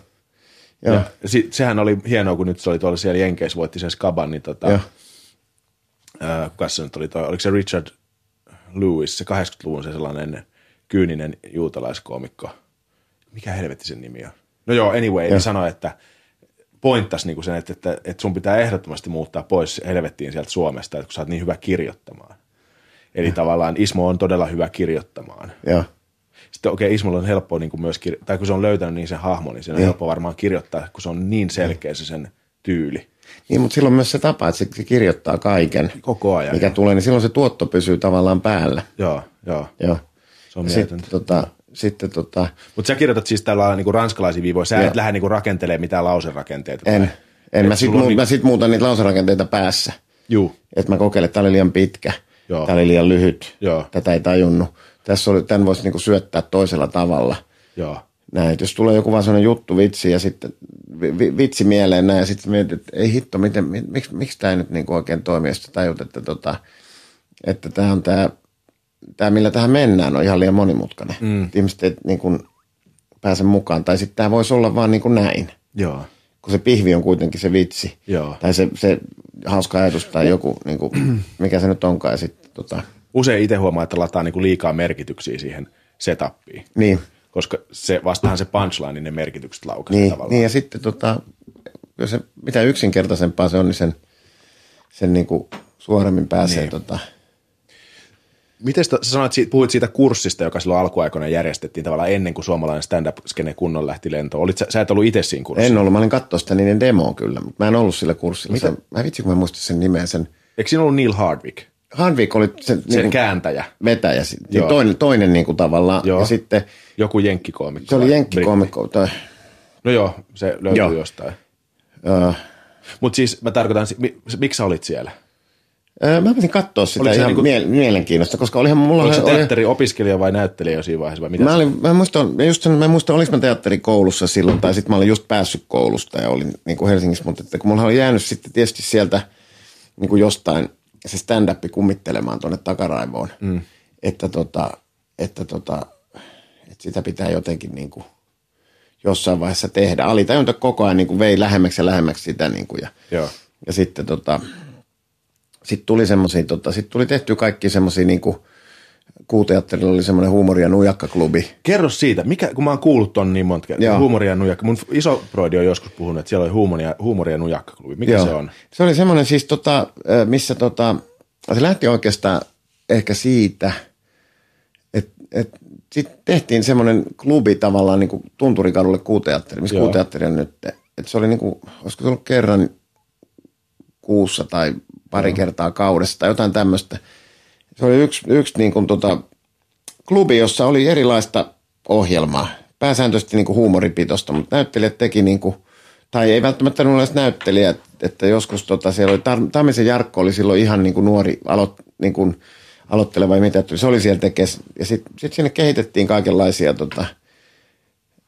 Joo. Ja sit, sehän oli hienoa, kun nyt se oli tuolla siellä Jenkeissä, voitti sen Skaban, niin tota, Joo. Ää, kuka se nyt oli, toi, oliko se Richard Lewis, se 80-luvun se sellainen kyyninen juutalaiskoomikko. Mikä helvetti sen nimi on? No joo, anyway, niin sanoi, että pointtas niinku sen, että, että, että sun pitää ehdottomasti muuttaa pois helvettiin sieltä Suomesta, että kun sä oot niin hyvä kirjoittamaan. Eli tavallaan Ismo on todella hyvä kirjoittamaan. Joo. Sitten okei, okay, Ismolla on helppo niin kuin myös, kir- tai kun se on löytänyt niin sen hahmon, niin se on Joo. helppo varmaan kirjoittaa, kun se on niin selkeä se sen tyyli. Niin, mutta silloin myös se tapa, että se kirjoittaa kaiken, Koko ajan. mikä tulee, niin silloin se tuotto pysyy tavallaan päällä. Joo, joo. Joo. Se on Sitten tota, sitten tota, Mutta sä kirjoitat siis tällä niin ranskalaisia viivoja, sä Joo. et lähde niin rakentelemaan mitään lauserakenteita. en, en. Mä Et sit, sulla on mu- niin- mä sit muutan niitä lauserakenteita päässä. Juu, Että mä kokeilen, että tämä oli liian pitkä, Joo. tämä oli liian lyhyt, Joo. tätä ei tajunnut. Tässä oli, tämän voisi niinku syöttää toisella tavalla. joo. Näin, jos tulee joku vaan sellainen juttu, vitsi, ja sitten vi- vi- vitsi mieleen näin, ja sitten mietit, että ei hitto, miten, mi- miksi, miksi tämä nyt niinku oikein toimi, ja sitten tajut, että, tota, että tämä on tämä, tämä, millä tähän mennään, on ihan liian monimutkainen. Mm. Ihmiset ei niin kuin, pääse mukaan, tai sitten tämä voisi olla vaan niin kuin näin, Joo. kun se pihvi on kuitenkin se vitsi, Joo. tai se, se hauska ajatus, tai joku, niin kuin, mikä se nyt onkaan, sitten tota, Usein itse huomaa, että lataa niin kuin liikaa merkityksiä siihen setappiin. niin, koska se vastahan se punchline, niin ne merkitykset laukaisi Niin, tavallaan. niin ja sitten tota, jos se, mitä yksinkertaisempaa se on, niin sen, sen niin kuin suoremmin pääsee. Niin. Tota, Miten sä sanoit, puhuit siitä kurssista, joka silloin alkuaikoina järjestettiin tavallaan ennen kuin suomalainen stand-up-skene kunnon lähti lentoon. Olit, sä, sä et ollut itse siinä kurssissa. en ollut, mä olin katsoa sitä niiden demoa kyllä, mutta mä en ollut sillä kurssilla. Se, mä vitsi, kun mä muistin sen nimen, sen Eikö siinä ollut Neil Hardwick, Hardwick oli se, se niin kääntäjä, vetäjä, sit- niin Joo. toinen, toinen niin kuin tavallaan, Joo. ja sitten joku jenkkikoomikko? se oli jenkkikoomikko, tai? No joo, se löytyy Joo. jostain. öö, Mutta siis mä tarkoitan, si- mi- miksi sä olit siellä? öö, mä päätin katsoa sitä Oliko ihan niinku- mie- mielenkiinnosta, koska olihan mulla... Oliko se oli, teatteri-opiskelija vai näyttelijä jo siinä vaiheessa? Vai mitä Mä, olin, mä, muistan, mä just, mä en muista, oliko mä teatterikoulussa silloin, tai sitten mä olin just päässyt koulusta ja olin niin kuin Helsingissä, mutta että kun mulla oli jäänyt sitten tietysti sieltä niin kuin jostain se stand-up kummittelemaan tuonne takaraivoon, mm. että, tota, että, tota, että sitä pitää jotenkin niin kuin jossain vaiheessa tehdä. Alitajunta koko ajan niin kuin vei lähemmäksi ja lähemmäksi sitä niin kuin, ja, Joo. ja sitten tota, sitten tuli semmoisia, tota, sitten tuli tehty kaikki semmoisia niin kuin, Kuuteatterilla oli semmoinen huumori- ja nujakkaklubi, Kerro siitä, mikä, kun mä oon kuullut ton niin monta kertaa, Joo. huumoria ja nujakka. Mun iso broidi on joskus puhunut, että siellä oli huumoria, huumoria ja nujakkaklubi. Mikä Joo. se on? Se oli semmoinen siis, tota, missä tota, se lähti oikeastaan ehkä siitä, että et, sitten tehtiin semmoinen klubi tavallaan niin kuin Tunturikadulle kuuteatteri, missä Joo. kuuteatteri on nyt. Että se oli niin kuin, olisiko se ollut kerran kuussa tai pari Joo. kertaa kaudessa tai jotain tämmöistä. Se oli yksi, yksi niin kuin tota, klubi, jossa oli erilaista ohjelmaa. Pääsääntöisesti niin kuin huumoripitosta, mutta näyttelijät teki niin kuin, tai ei välttämättä ole näyttelijät, että joskus tota, siellä oli, Tammisen Jarkko oli silloin ihan niin kuin nuori aloit, niin kuin aloitteleva, mitä se oli siellä tekes. Ja sitten sit sinne kehitettiin kaikenlaisia tota,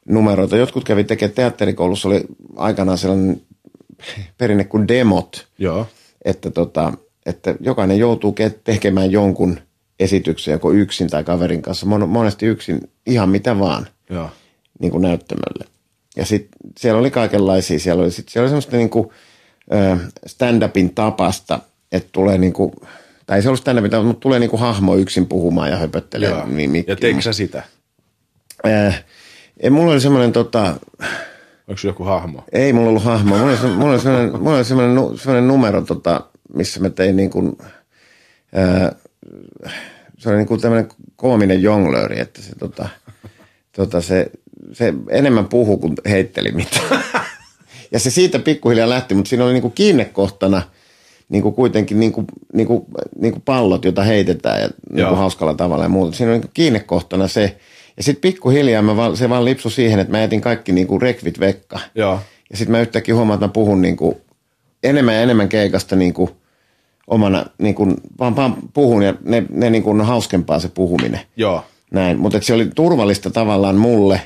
numeroita. Jotkut kävi tekemään teatterikoulussa, oli aikanaan sellainen perinne kuin demot, Joo. että, tota, että jokainen joutuu ke- tekemään jonkun esityksen joko yksin tai kaverin kanssa, mon- monesti yksin ihan mitä vaan Joo. niin kuin näyttämölle. Ja sitten siellä oli kaikenlaisia, siellä oli, sit, siellä oli semmoista niin kuin, stand-upin tapasta, että tulee niin kuin, tai se ollut tapasta, mutta tulee niin kuin hahmo yksin puhumaan ja höpöttelee. Joo. Niin, mikkiin. Ja teikö sä sitä? Äh, ei, mulla oli semmoinen tota, Onko joku hahmo? ei mulla ollut hahmo. Mulla oli, se- mulla oli semmoinen, mulla oli semmoinen, nu- semmoinen numero, tota, missä mä tein niin kuin, ää, se oli niin kuin tämmöinen koominen jonglööri, että se, tota, tota, se, se enemmän puhu kuin heitteli mitään. Ja se siitä pikkuhiljaa lähti, mutta siinä oli niin kuin kiinnekohtana niin kuin kuitenkin niin kuin, niin kuin, niin kuin pallot, joita heitetään ja niin kuin hauskalla tavalla ja muuta. Siinä oli niin kuin kiinnekohtana se. Ja sitten pikkuhiljaa mä vaan, se vaan lipsui siihen, että mä jätin kaikki niin kuin rekvit vekka. Joo. Ja sitten mä yhtäkkiä huomaan, että mä puhun niin kuin enemmän ja enemmän keikasta niin kuin omana, niin kuin, vaan, vaan puhun ja ne, ne niin kuin on hauskempaa se puhuminen. Joo. Näin, mutta se oli turvallista tavallaan mulle,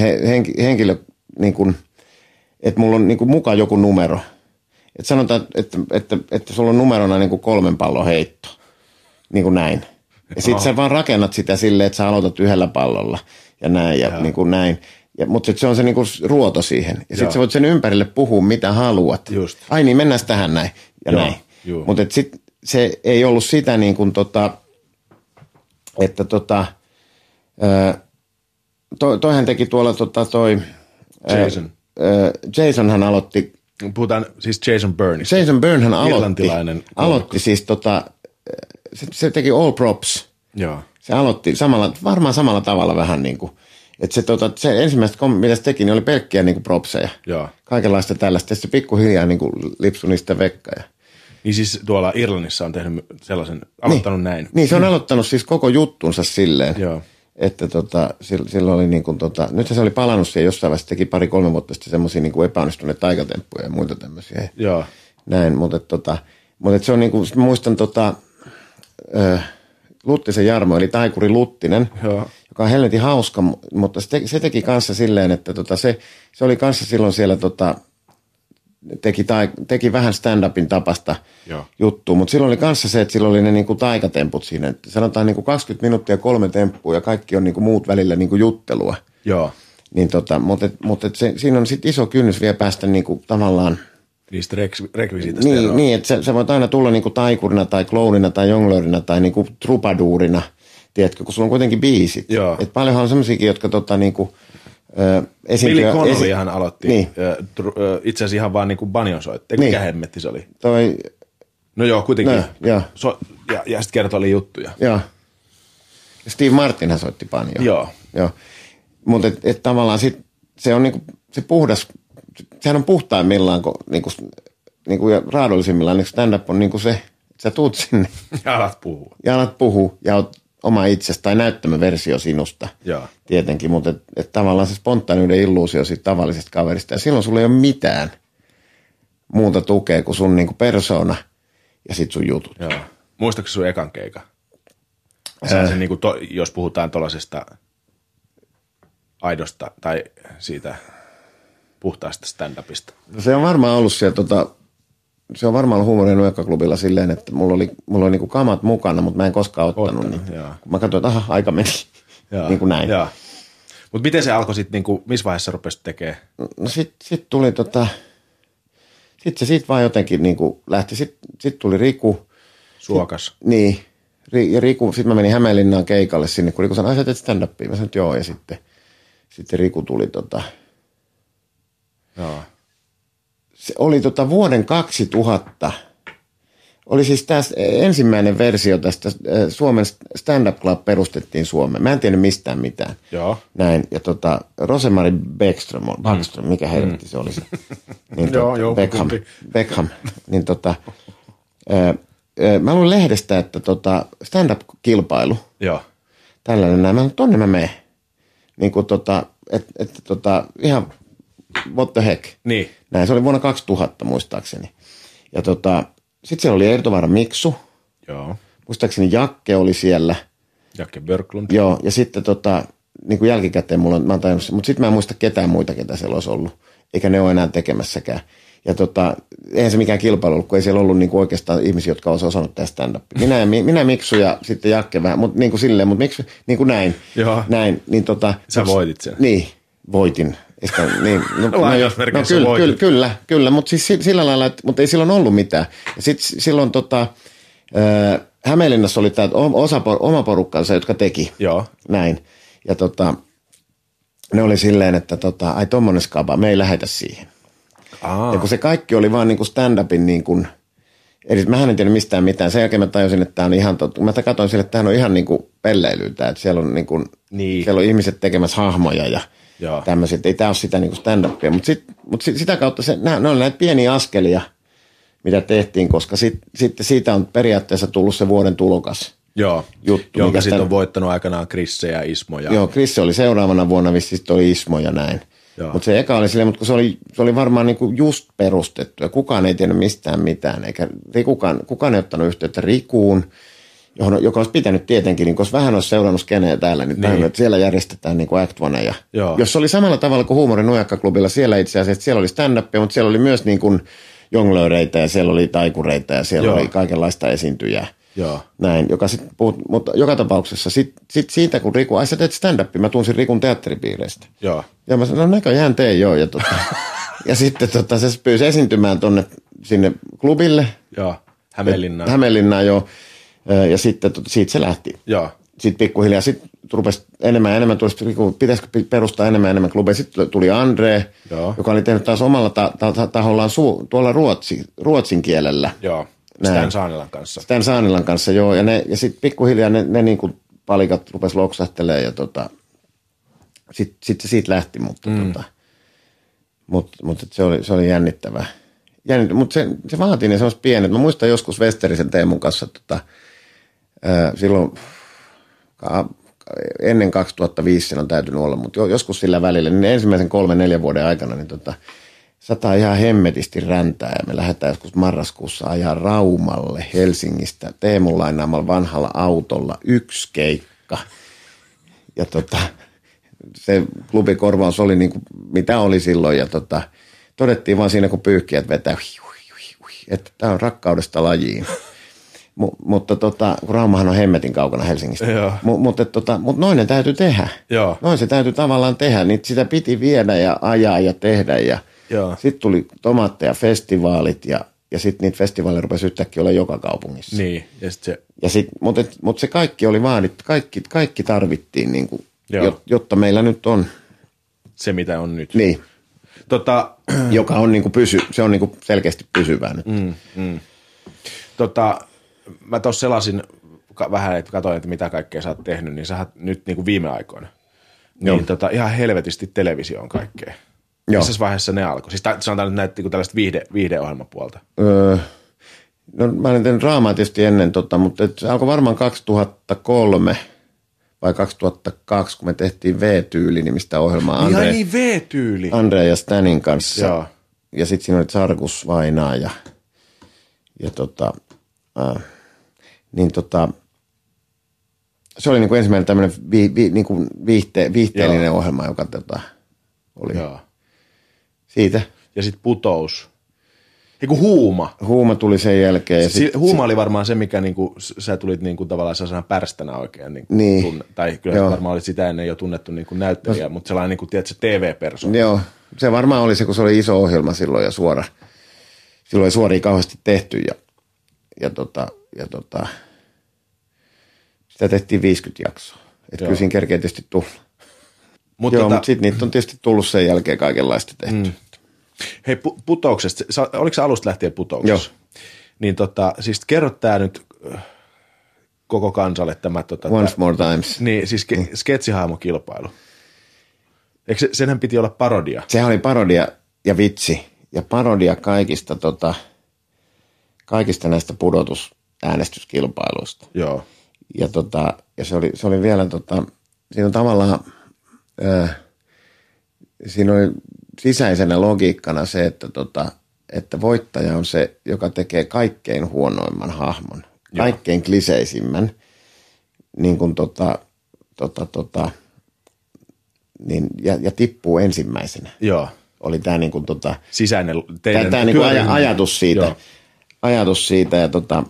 he, henki, henkilö, niin kuin, että mulla on niin kuin mukaan joku numero. Et sanotaan, että, että, että, että sulla on numerona niin kuin kolmen pallon heitto. Niin kuin näin. Ja sitten sä vaan rakennat sitä silleen, että sä aloitat yhdellä pallolla ja näin ja niin kuin näin. Ja, mutta sit se on se niin kuin ruoto siihen. Ja sitten sä voit sen ympärille puhua mitä haluat. Just. Ai niin, mennään tähän näin ja Joo, näin. Mutta sitten se ei ollut sitä niin kuin tota, että tota, toi, toihan teki tuolla tota toi, Jason. ää, Jasonhan aloitti, Puhutaan siis Jason Burnista. Jason Byrnehän aloitti, aloitti siis tota, se, se teki all props. Joo. Se aloitti samalla, varmaan samalla tavalla vähän niin kuin, että se, tota, se ensimmäistä, kom- mitä se teki, niin oli pelkkiä niin kuin propseja. Joo. Kaikenlaista tällaista. Ja se pikkuhiljaa niin kuin lipsui niistä vekka. Ja, Niin siis tuolla Irlannissa on tehnyt sellaisen, aloittanut näin. Niin, se on aloittanut siis koko juttunsa silleen, Joo. että tota, sillä oli niin kuin, tota, nythän se oli palannut siihen jossain vaiheessa, teki pari-kolme vuotta sitten semmoisia niin epäonnistuneita taikatemppuja ja muita tämmöisiä. Joo. Näin, mutta, tota, mutta se on niin kuin, muistan tota, ö, Luttisen Jarmo, eli Taikuri Luttinen, Joo. Joka on helvetin hauska, mu- mutta se teki, se teki kanssa silleen, että tota, se, se oli kanssa silloin siellä tota, teki, tai, teki vähän stand-upin tapasta Joo. juttua, mutta silloin oli kanssa se, että silloin oli ne niinku taikatemput siinä. Että sanotaan niinku 20 minuuttia kolme temppua ja kaikki on niinku muut välillä niinku juttelua. Joo. Niin tota, mutta et, mutta et se, siinä on sit iso kynnys vielä päästä niinku tavallaan, Niistä rekvisiitasta niin, niin että sä, sä voit aina tulla niinku taikurina tai klounina tai jonglöörinä tai niinku trupaduurina tiedätkö, kun sulla on kuitenkin biisit. Joo. Et paljonhan on semmoisiakin, jotka tota, niinku, ö, esiintyy... Billy Connolly esi- hän aloitti Niin. itse asiassa ihan vaan niin kuin banjon soitti. Niin. Niin. Mikä hemmetti se oli? Toi, No joo, kuitenkin. No, joo. So, ja, ja sitten kertoi juttuja. joo. Ja Steve Martinhan soitti banjoa. Joo. Joo. Mutta et, et tavallaan sit, se on niinku, se puhdas, sehän on puhtaimmillaan, kun, niinku, niinku, ja raadollisimmillaan, niin stand-up on niinku se, että sä tuut sinne Ja alat puhua. ja alat puhua ja oot oma itsestä tai näyttämöversio sinusta. Joo. Tietenkin, mutta et, et tavallaan se spontaaniuden illuusio siitä tavallisesta kaverista. Ja silloin sulla ei ole mitään muuta tukea kuin sun niinku persona ja sit sun jutut. Joo. Muistatko sun ekan keikan? Sellaisen, niin kuin to, jos puhutaan tuollaisesta aidosta tai siitä puhtaasta stand-upista. No se on varmaan ollut siellä, tota, se on varmaan huumorin nuekkaklubilla silleen, että mulla oli, mulla oli niinku kamat mukana, mutta mä en koskaan ottanut. Ottanut, niin. Mä katsoin, että aha, aika meni. niin kuin näin. Mutta miten se alkoi sitten, niin missä vaiheessa rupesit tekemään? No sit, sit tuli tota, sit se sit vaan jotenkin niinku lähti. Sit, sit tuli Riku, Suokas. niin, Ri, ja Riku, sit mä menin Hämeenlinnaan keikalle sinne, kun Riku sanoi, teet stand-upia. Mä sanoin, että joo, ja sitten, sitten Riku tuli tota, Joo. Se oli tota vuoden 2000. Oli siis tästä ensimmäinen versio tästä Suomen Stand Up Club perustettiin Suomeen. Mä en tiennyt mistään mitään. Joo. Näin. Ja tota, Rosemary Beckström, on- Backström, mikä helvetti se oli se. Niin Joo, tot- joo, Beckham. Beckham. Niin tota, ö, ö, mä luin lehdestä, että tota, stand-up-kilpailu, Joo. tällainen näin, mä tonne mä menen. Niin kuin tota, että et, tota, ihan what the heck. Niin. Näin, se oli vuonna 2000 muistaakseni. Ja tota, sitten siellä oli Ertovaara Miksu, Joo. muistaakseni Jakke oli siellä. Jakke Björklund. Joo, ja sitten tota, niin kuin jälkikäteen mulla on, mä oon tajunnut mutta sitten mä en muista ketään muita, ketä siellä olisi ollut. Eikä ne ole enää tekemässäkään. Ja tota, eihän se mikään kilpailu ollut, kun ei siellä ollut niin kuin oikeastaan ihmisiä, jotka olisi osannut tehdä stand Minä, ja, Mi- minä Miksu ja sitten Jakke vähän, mutta niin kuin silleen, mutta Miksu, niin kuin näin. Joo. Näin, niin tota. Sä voitit sen. Niin, voitin. Ei Sitä, niin, no, Lainausmerkeissä kyllä, voitit. kyllä, kyllä, kyllä, mutta siis si- sillä lailla, että, mutta ei silloin ollut mitään. Ja sitten silloin tota, äh, Hämeenlinnassa oli tämä osa, oma porukkansa, jotka teki Joo. näin. Ja tota, ne oli silleen, että tota, ai tommonen skaba, me ei lähetä siihen. Aa. Ja kun se kaikki oli vaan niinku stand-upin niin kuin, eli mä en tiedä mistään mitään. Sen jälkeen mä tajusin, että tämä on ihan totta. Mä katsoin sille, että tämä on ihan niinku pelleilyä, että siellä on, niinku, Niin. siellä on ihmiset tekemässä hahmoja ja. Tämmöiset. Ei tämä ole sitä niinku stand-upia, mutta sit, mut sit, sitä kautta se, nämä, ne on näitä pieniä askelia, mitä tehtiin, koska sit, sitten siitä on periaatteessa tullut se vuoden tulokas. Joo. juttu, Jonka sitten on voittanut aikanaan Krisse ja Ismo. Ja... Joo, Chris oli seuraavana vuonna, vissi sitten oli Ismo ja näin. Mutta se eka oli silleen, mutta se oli, se oli varmaan niinku just perustettu ja kukaan ei tiennyt mistään mitään, eikä Rikukaan, kukaan ei ottanut yhteyttä Rikuun, johon, joka olisi pitänyt tietenkin, niin koska vähän olisi seurannut skeneä täällä, niin, niin. että siellä järjestetään niin kuin Act One. Ja, Joo. jos oli samalla tavalla kuin Huumorin nujakkaklubilla, siellä itse asiassa, siellä oli stand mutta siellä oli myös niin kuin jonglööreitä ja siellä oli taikureita ja siellä Joo. oli kaikenlaista esiintyjää. Joo. Näin, joka sit puhut, mutta joka tapauksessa sit, sit siitä, kun Riku, ai sä teet stand mä tunsin Rikun teatteripiireistä. Joo. Ja mä sanoin, no näköjään tee joo. Ja, tota, ja sitten tota, se pyysi esiintymään tonne sinne klubille. Joo. Hämeenlinnaan. Hämeenlinnaan jo. Ja sitten siitä se lähti. Joo. Sitten pikkuhiljaa sitten rupesi enemmän ja enemmän, tuli pitäisikö pi- perustaa enemmän ja enemmän klubeja. Sitten tuli Andre, Joo. joka oli tehnyt taas omalla ta- ta- ta- tahollaan su- tuolla ruotsi, ruotsin kielellä. Joo. Näin. Stan Saanilan kanssa. Stan Saanilan kanssa, joo. Ja, ne, ja sitten pikkuhiljaa ne, ne niinku palikat rupes loksahtelemaan ja tota, sitten sit se siitä lähti, mutta mm. tota, mut, mut se, oli, se oli jännittävää. Jännit, mutta se, se vaatii ne semmoiset pienet. Mä muistan joskus Westerisen Teemun kanssa tota, silloin ennen 2005 sen on täytynyt olla, mutta jo, joskus sillä välillä, niin ensimmäisen kolmen, neljän vuoden aikana, niin tota, sataa ihan hemmetisti räntää ja me lähdetään joskus marraskuussa ajaa Raumalle Helsingistä Teemun lainaamalla vanhalla autolla yksi keikka. Ja tota, se klubikorvaus oli niin kuin, mitä oli silloin ja tota, todettiin vaan siinä kun pyyhkiät vetää, että tämä on rakkaudesta lajiin. M- mutta tota, kun Raumahan on hemmetin kaukana Helsingistä. Joo. M- mutta tota, mut noin ne täytyy tehdä. Joo. Noin se täytyy tavallaan tehdä, niin sitä piti viedä ja ajaa ja tehdä ja Joo. sitten tuli tomaatteja festivaalit ja ja sitten niitä festivaaleja rupesi yhtäkkiä olla joka kaupungissa. Niin, ja sit se, Ja sit, mutta, et, mutta se kaikki oli vaadittu, kaikki, kaikki tarvittiin, niin kuin, jotta meillä nyt on, se mitä on nyt. niin, Tota, joka on niin kuin pysy, se on niin kuin selkeästi pysyvää nyt. Mm. tota, mä tuossa selasin vähän, että katsoin, että mitä kaikkea sä oot tehnyt, niin sä oot nyt niin kuin viime aikoina. Joo. Niin tota, ihan helvetisti televisioon kaikkea. Joo. Missä vaiheessa ne alkoi? Siis sanotaan nyt näitä niin tällaista viihde, viihdeohjelmapuolta. Öö, no mä olen tehnyt draamaa tietysti ennen, tota, mutta et se alkoi varmaan 2003 vai 2002, kun me tehtiin V-tyyli nimistä ohjelmaa Andre, Ihan niin V-tyyli. Andre ja Stanin kanssa. Joo. Ja sitten siinä oli Sarkus Vainaa ja, ja tota, äh, niin tota, se oli niinku ensimmäinen tämmöinen vi, vi, niinku viihte, viihteellinen Joo. ohjelma, joka tota, oli Joo. siitä. Ja sitten putous. Eiku huuma. Huuma tuli sen jälkeen. Ja Si- sit, huuma oli varmaan se, mikä niinku, sä tulit niinku tavallaan sellaisena pärstänä oikein. Niinku Niin. Tunne, tai kyllä Joo. varmaan olit sitä ennen jo tunnettu niinku näyttelijä, mutta sellainen niinku, tiedätkö, TV-persoona. Joo, se varmaan oli se, kun se oli iso ohjelma silloin ja suora. Silloin ei suoria kauheasti tehty ja, ja, tota, ja tota, sitä tehtiin 50 jaksoa. Että kyllä siinä kerkeä tietysti tulla. Mut Joo, tota, mutta sitten niitä on tietysti tullut sen jälkeen kaikenlaista tehty. Mm. Hei, pu- putouksesta, sä, oliko se alusta lähtien putouksessa? Joo. Niin tota, siis kerro tää nyt äh, koko kansalle tämä tota, Once tää, more times. niin, siis ke, sketsihahmokilpailu. Eikö se, senhän piti olla parodia? Sehän oli parodia ja vitsi. Ja parodia kaikista, tota, kaikista näistä pudotusäänestyskilpailuista. Joo. ja, tota, ja se, oli, se oli vielä, tota, siinä on tavallaan, ää, siinä oli sisäisenä logiikkana se, että, tota, että voittaja on se, joka tekee kaikkein huonoimman hahmon, kaikkein kliseisimmän, niin kuin tota, tota, tota, niin, ja, ja tippuu ensimmäisenä. Joo. Oli tämä niin kuin, tota, Sisäinen Tämä, teidän tämä niinku aja, työryhmä. ajatus siitä. Joo. Ajatus siitä ja tota,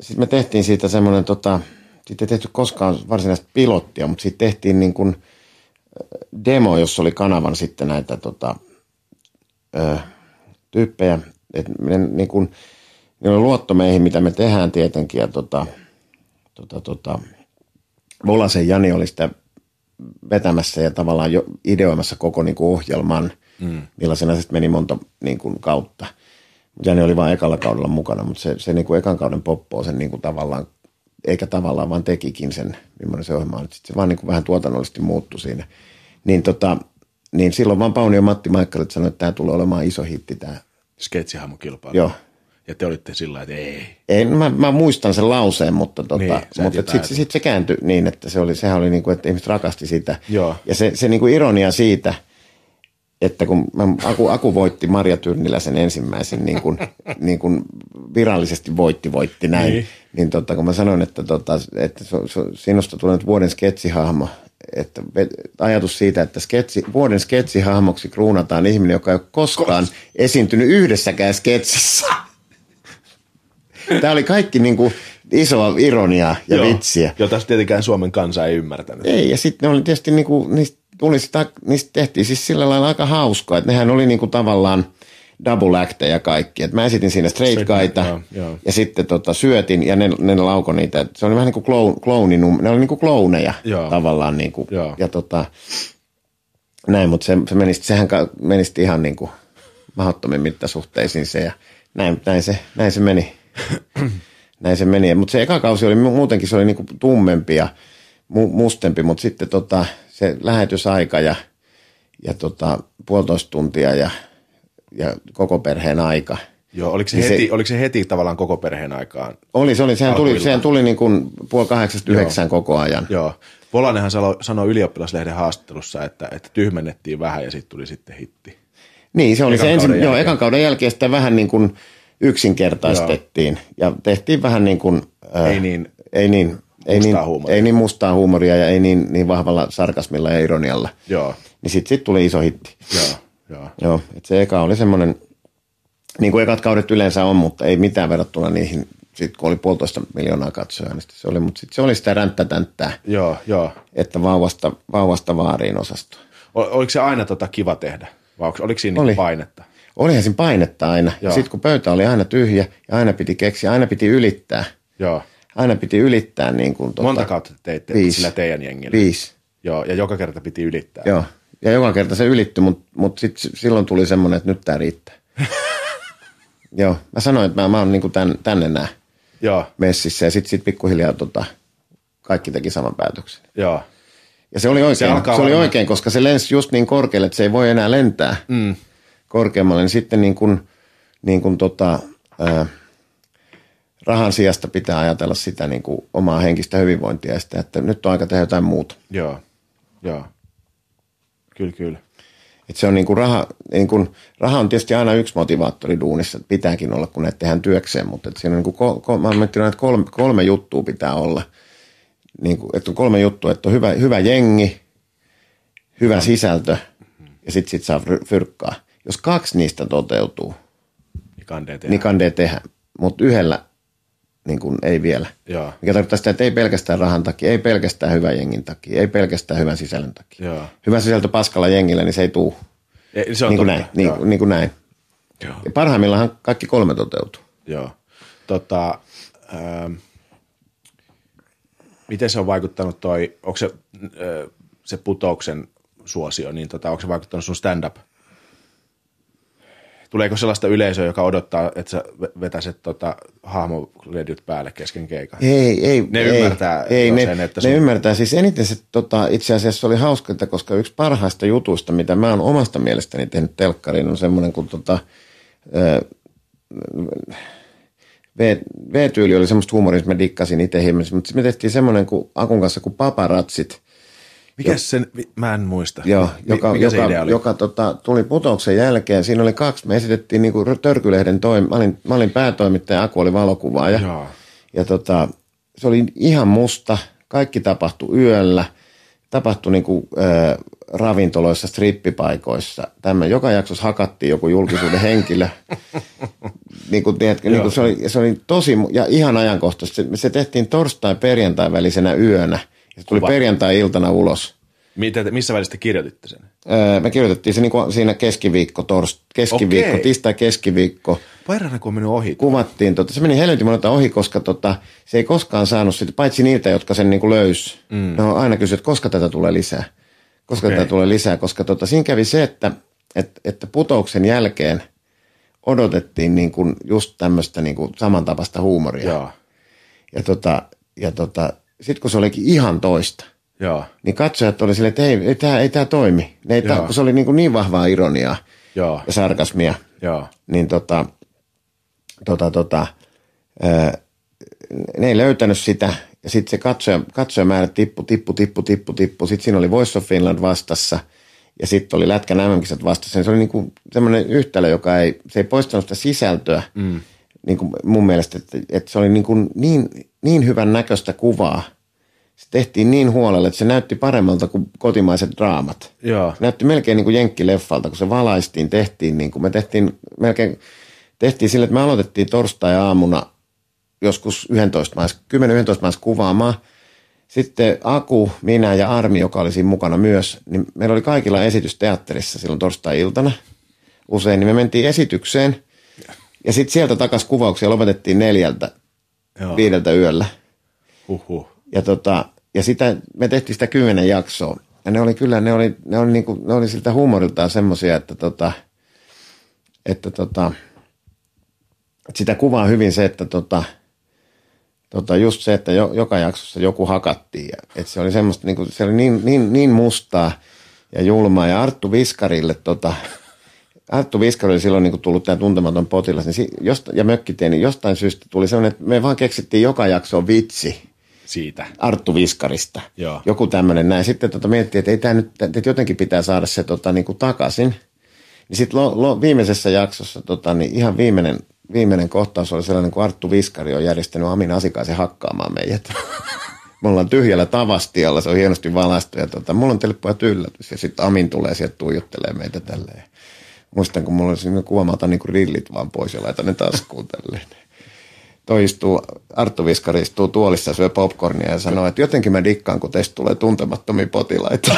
sitten me tehtiin siitä semmoinen, tota, siitä ei tehty koskaan varsinaista pilottia, mutta siitä tehtiin niin kuin demo, jossa oli kanavan sitten näitä tota, ö, tyyppejä. Et me, niin kuin, niillä on luotto meihin, mitä me tehdään tietenkin ja tota, tota, tota, Volasen Jani oli sitä vetämässä ja tavallaan jo ideoimassa koko niin kuin ohjelman, mm. millaisena se meni monta niin kuin, kautta. Jani oli vain ekalla kaudella mukana, mutta se, se niin kuin ekan kauden poppoo sen niin kuin tavallaan, eikä tavallaan, vaan tekikin sen, millainen se ohjelma on. Sitten se vaan niin kuin vähän tuotannollisesti muuttui siinä. Niin, tota, niin silloin vaan Pauni ja Matti Maikkarit sanoi, että tämä tulee olemaan iso hitti tämä. Sketsihahmokilpailu. Joo. Ja te olitte sillä että ei. Ei, no mä, mä, muistan sen lauseen, mutta, tota, Niin, mutta sitten sit se kääntyi niin, että se oli, sehän oli niin kuin, että ihmiset rakasti sitä. Joo. Ja se, se niin kuin ironia siitä, että kun mä, Aku, Aku voitti Marja Tyrniläisen ensimmäisen, niin kuin, niin kuin virallisesti voitti, voitti näin, Niin. niin, niin tota, kun mä sanoin, että, tota, että so, so, sinusta tulee nyt vuoden sketsihahmo, että ajatus siitä, että sketsi, vuoden sketsihahmoksi kruunataan ihminen, joka ei ole koskaan esiintynyt yhdessäkään sketsissä. Tämä oli kaikki niin kuin isoa ironiaa ja Joo. vitsiä. Jota tietenkään Suomen kansa ei ymmärtänyt. Ei, ja sitten ne oli tietysti, niinku, niistä, tuli sitä, niistä tehtiin siis sillä lailla aika hauskaa, että nehän oli niinku tavallaan double acteja ja kaikki. Et mä esitin siinä straight guyta joo. ja sitten tota, syötin ja ne, ne lauko niitä. Et Se oli vähän niin kuin kloon, klooninum, ne oli niin kuin klooneja Joo. tavallaan. Niin kuin, Joo. ja tota, näin, mutta se, se meni, sehän meni ihan niin kuin mahdottomiin mittasuhteisiin se ja näin, näin, se, näin se meni. näin se meni. Mutta se eka kausi oli mu- muutenkin se oli niinku tummempi ja mu- mustempi, mutta sitten tota, se lähetysaika ja, ja tota, puolitoista tuntia ja, ja koko perheen aika. Joo, oliko se, Niin se- heti, oliko se heti tavallaan koko perheen aikaan? Oli, se oli, sehän tuli, sehän tuli niin kuin puoli kahdeksasta yhdeksään koko ajan. Joo. Volanenhan sanoi, ylioppilaslehden haastattelussa, että, että tyhmennettiin vähän ja sitten tuli sitten hitti. Niin, se oli Ekan se ensin, joo, ekan kauden jälkeen sitä vähän niin kuin yksinkertaistettiin ja tehtiin vähän niin kuin, ää, Ei niin ei niin, ei niin, huumoria. ei niin mustaa huumoria ja ei niin, niin vahvalla sarkasmilla ja ironialla. Joo, Niin sitten sit tuli iso hitti. joo, joo. Joo, että se eka oli semmoinen, niin kuin ekat kaudet yleensä on, mutta ei mitään verrattuna niihin, sit kun oli puolitoista miljoonaa katsojaa, niin sit se oli, mutta sitten se oli sitä ränttätänttää, Joo, joo. että vauvasta, vauvasta vaariin osasto. O- Oliko se aina tota kiva tehdä? Vai onko- oliko siinä Oli. oli. painetta? olihan siinä painetta aina. Sitten kun pöytä oli aina tyhjä ja aina piti keksiä, aina piti ylittää. Joo. Aina piti ylittää niin kuin, tota, Monta kautta te teitte Viisi. sillä teidän jengillä? Viisi. Joo, ja joka kerta piti ylittää. Joo. Ja joka kerta se ylittyi, mutta mut sit, silloin tuli semmoinen, että nyt tämä riittää. Joo. Mä sanoin, että mä, mä oon niin kuin tän, tänne nää Joo, messissä ja sitten sit pikkuhiljaa tota, kaikki teki saman päätöksen. joo. Ja se oli oikein, se, se oli oikein koska se lensi just niin korkealle, että se ei voi enää lentää mm. korkeammalle. Niin sitten niin kuin, niin kuin tota, ää, rahan sijasta pitää ajatella sitä niin kuin omaa henkistä hyvinvointia ja sitä, että nyt on aika tehdä jotain muuta. Joo, joo. Kyllä, kyllä. Et se on niin kuin raha, niin kuin, raha on tietysti aina yksi motivaattori duunissa, että pitääkin olla, kun näitä tehdään työkseen, mutta että siinä on niin kuin, kol, mä miettinyt, että kolme, kolme juttua pitää olla. Niin kuin, että on kolme juttua, että on hyvä, hyvä jengi, hyvä sisältö ja sitten sit saa fyr- fyrkkaa. Jos kaksi niistä toteutuu, Niin kandee tehdä. niin kandee tehdä, mutta yhdellä niin kuin ei vielä. Joo, Mikä tarkoittaa sitä, että ei pelkästään rahan takia, ei pelkästään hyvän jengin takia, ei pelkästään hyvän sisällön takia. joo. Hyvä sisältö paskalla jengillä, niin se ei tuu. Ei, se on Niin kuin totta. näin, niin, Joo. niin kuin näin. Joo. Ja parhaimmillaan kaikki kolme toteutuu. Joo. Tota, ähm, miten se on vaikuttanut toi, onko se, äh, se putouksen suosio, niin tota, onko se vaikuttanut sun stand-up? Tuleeko sellaista yleisöä, joka odottaa, että sä ve- vetäiset tota, hahmoledyt päälle kesken keikan? Ei, ei. Ne ei, ymmärtää ei, ne, sen, että ne sun- ymmärtää. Siis eniten se tota, itse asiassa oli hauska, että koska yksi parhaista jutuista, mitä mä oon omasta mielestäni tehnyt telkkariin, on semmoinen kuin tota, ö, V, V-tyyli oli semmoista huumoria, mä dikkasin itse mutta me tehtiin semmoinen kuin Akun kanssa kuin paparatsit, Mikä sen, mä en muista. Joo, joka, mikä se joka, idea oli? joka tota, tuli putouksen jälkeen. Siinä oli kaksi. Me esitettiin niinku Törkylehden toim... Mä olin, mä olin päätoimittaja, Aku oli valokuvaaja. Joo. Ja tota, se oli ihan musta. Kaikki tapahtui yöllä. Tapahtui niinku, äh, ravintoloissa, strippipaikoissa. Tämä, joka jaksossa hakattiin joku julkisuuden henkilö. niin kuin, tiedätkö, niin kuin se, oli, se oli tosi ja ihan ajankohtaisesti. Se, se tehtiin torstai-perjantai välisenä yönä. Se tuli Kuva. perjantai-iltana ulos. Mitä, missä välissä te kirjoititte sen? Öö, me kirjoitettiin se niinku siinä keskiviikko, torst, keskiviikko, Okei. tiistai keskiviikko. Pairana, kun on mennyt ohi. Kuvattiin, tota, se meni helvetin monelta ohi, koska tota, se ei koskaan saanut sitä, paitsi niiltä, jotka sen niinku löys. Mm. Ne on aina kysynyt, että koska tätä tulee lisää. Koska Okei. tätä tulee lisää, koska tota, siinä kävi se, että, että, että putouksen jälkeen odotettiin niin kuin just tämmöistä niin kuin samantapaista huumoria. Joo, Ja, tota, ja tota, sitten kun se olikin ihan toista, joo, niin katsojat oli silleen, että ei, ei tämä ei tää toimi. Ne ei Joo. kun se oli niin, kuin niin vahvaa ironiaa joo, ja sarkasmia, joo. niin tota, tota, tota, ää, ne ei löytänyt sitä. Ja sitten se katsoja, katsojamäärä tippu, tippu, tippu, tippu, tippu. Sitten siinä oli Voice of Finland vastassa ja sitten oli Lätkän MM-kisat vastassa. Se oli niinku semmoinen yhtälö, joka ei, se ei poistanut sitä sisältöä. Mm. Niin kuin mun mielestä, että, että se oli niin, kuin niin, niin hyvän näköistä kuvaa. Se tehtiin niin huolella, että se näytti paremmalta kuin kotimaiset draamat. Joo. Se näytti melkein niin kuin jenkkileffalta, kun se valaistiin, tehtiin niin kuin, me tehtiin melkein, tehtiin sille, että me aloitettiin torstai-aamuna joskus 11 maissa, 10-11 maissa kuvaamaan. Sitten Aku, minä ja Armi, joka oli siinä mukana myös, niin meillä oli kaikilla esitys teatterissa silloin torstai-iltana usein, niin me mentiin esitykseen ja sitten sieltä takaisin kuvauksia lopetettiin neljältä, Joo. viideltä yöllä. Huhhuh. Ja, tota, ja sitä, me tehtiin sitä kymmenen jaksoa. Ja ne oli kyllä, ne oli, ne oli, niinku, ne oli siltä huumoriltaan semmoisia, että, tota, että, tota, että sitä kuvaa hyvin se, että tota, tota, just se, että jo, joka jaksossa joku hakattiin. Ja, että se oli semmoista, niinku, se oli niin, niin, niin mustaa ja julmaa. Ja Arttu Viskarille, tota, Arttu Viskari oli silloin niin tullut tämä tuntematon potilas niin si, josta, ja mökkitie, niin jostain syystä tuli semmoinen, että me vaan keksittiin joka jakso vitsi. Siitä. Arttu Viskarista. Joo. Joku tämmöinen näin. Sitten tota miettii, että ei tämä nyt, että jotenkin pitää saada se tota, niin kuin takaisin. Niin sitten lo, lo, viimeisessä jaksossa tota, niin ihan viimeinen, viimeinen kohtaus oli sellainen, kun Arttu Viskari on järjestänyt Amin Asikaisen hakkaamaan meidät. Me ollaan tyhjällä tavastialla, se on hienosti valaistu. Ja tota, mulla on teille pojat yllätys. Ja sitten Amin tulee sieltä tuijottelee meitä tälleen. Muistan, kun mulla oli siinä kuva, mä otan niin rillit vaan pois ja laitan ne taskuun tälleen toi istuu, Arttu Viskari istuu tuolissa ja syö popcornia ja sanoo, että jotenkin mä dikkaan, kun teistä tulee tuntemattomia potilaita.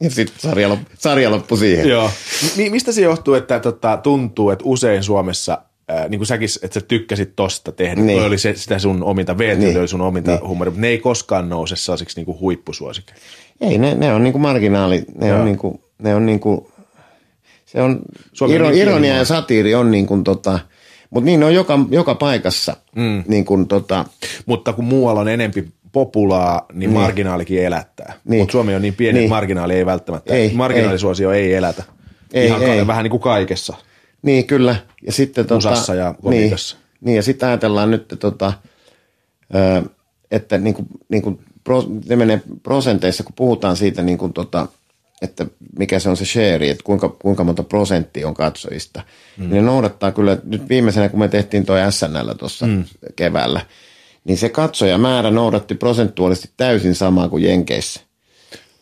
Ja sitten sarja, lop, sarja loppui siihen. Joo. Mi- mistä se johtuu, että tota, tuntuu, että usein Suomessa Ää, niin kuin säkin, että sä tykkäsit tosta tehdä, niin. Niin. oli se, sitä sun ominta, VT Niin. oli sun ominta Niin. huumoria, mutta ne ei koskaan nouse sellaisiksi niin kuin huippusuosikeiksi. Ei, ne, ne on niinku marginaali, ne Joo. on niinku, ne on niinku, se on, iro, niin pieni ironia maa. ja satiiri on niinku tota, mutta niin ne on joka, joka paikassa. Mm. Niin kuin tota, Mutta kun muualla on enempi populaa, niin, Niin. marginaalikin elättää. Niin. Mutta Suomi on niin pieni, Niin. että marginaali ei välttämättä, Ei, marginaalisuosio ei, elätä. Ei, Ihan ei. Vähän niin kuin kaikessa. Niin, kyllä. Ja sitten, tota, Usassa ja niin, komiikassa. niin, ja sitten ajatellaan nyt, tota, ö, että niin kuin, niin kuin pro, ne menee prosenteissa, kun puhutaan siitä, niin kuin, tota, että mikä se on se share, että kuinka, kuinka monta prosenttia on katsojista. Mm. Niin ne noudattaa kyllä, nyt viimeisenä kun me tehtiin toi SNL tuossa mm. keväällä, niin se katsojamäärä noudatti prosentuaalisesti täysin samaa kuin Jenkeissä.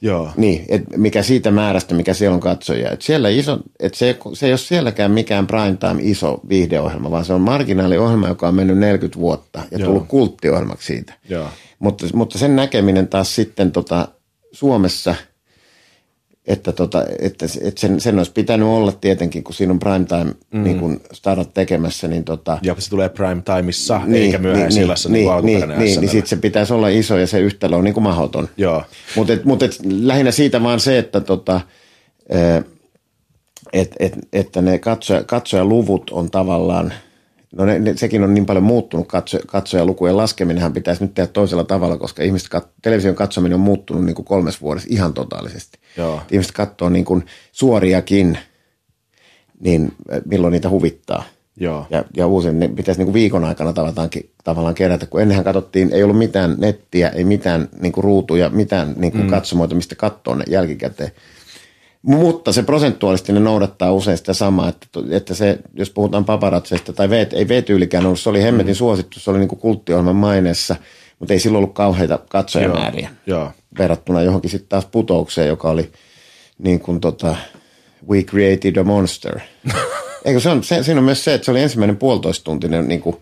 Joo. Niin, et mikä siitä määrästä, mikä siellä on katsojia. Et siellä iso, et se, se ei ole sielläkään mikään prime time iso viihdeohjelma, vaan se on marginaaliohjelma, joka on mennyt 40 vuotta ja Joo. tullut kulttiohjelmaksi siitä. Joo. Mutta, mutta sen näkeminen taas sitten tota, Suomessa, että, tota, että, että sen, sen olisi pitänyt olla tietenkin, kun siinä on prime time mm. niin kun startup tekemässä, niin tota, Ja se tulee prime timeissa, niin, eikä myöhäisillassa niin, niin, niin, niin, alkuperäinen niin, SNL. niin sitten se pitäisi olla iso ja se yhtälö on niin kuin mahdoton. Mutta et, mut et, lähinnä siitä vaan se, että tota, et, et, että ne katsoja, katsojaluvut on tavallaan, no ne, ne, sekin on niin paljon muuttunut, katso, katsojalukujen laskeminenhan pitäisi nyt tehdä toisella tavalla, koska ihmiset kat, television katsominen on muuttunut niin kuin kolmes vuodessa ihan totaalisesti. Joo. Ihmiset katsoo niin kuin suoriakin, niin milloin niitä huvittaa. Joo. Ja, ja usein ne pitäisi niin kuin viikon aikana tavallaan, tavallaan kerätä, kun ennenhän katsottiin, ei ollut mitään nettiä, ei mitään niin kuin ruutuja, mitään niin kuin mm. katsomoita, mistä katsoa ne jälkikäteen. Mutta se prosentuaalisesti ne noudattaa usein sitä samaa, että, että se, jos puhutaan paparatseista, tai v, ei V-tyylikään ollut, se oli hemmetin mm. suosittu, se oli niin kuin kulttiohjelman maineessa, mutta ei silloin ollut kauheita katsojamääriä Joo. verrattuna johonkin sitten taas putoukseen, joka oli niin kuin tota, We Created a Monster. Eikö se on, se, siinä on myös se, että se oli ensimmäinen puolitoistuntinen niin kuin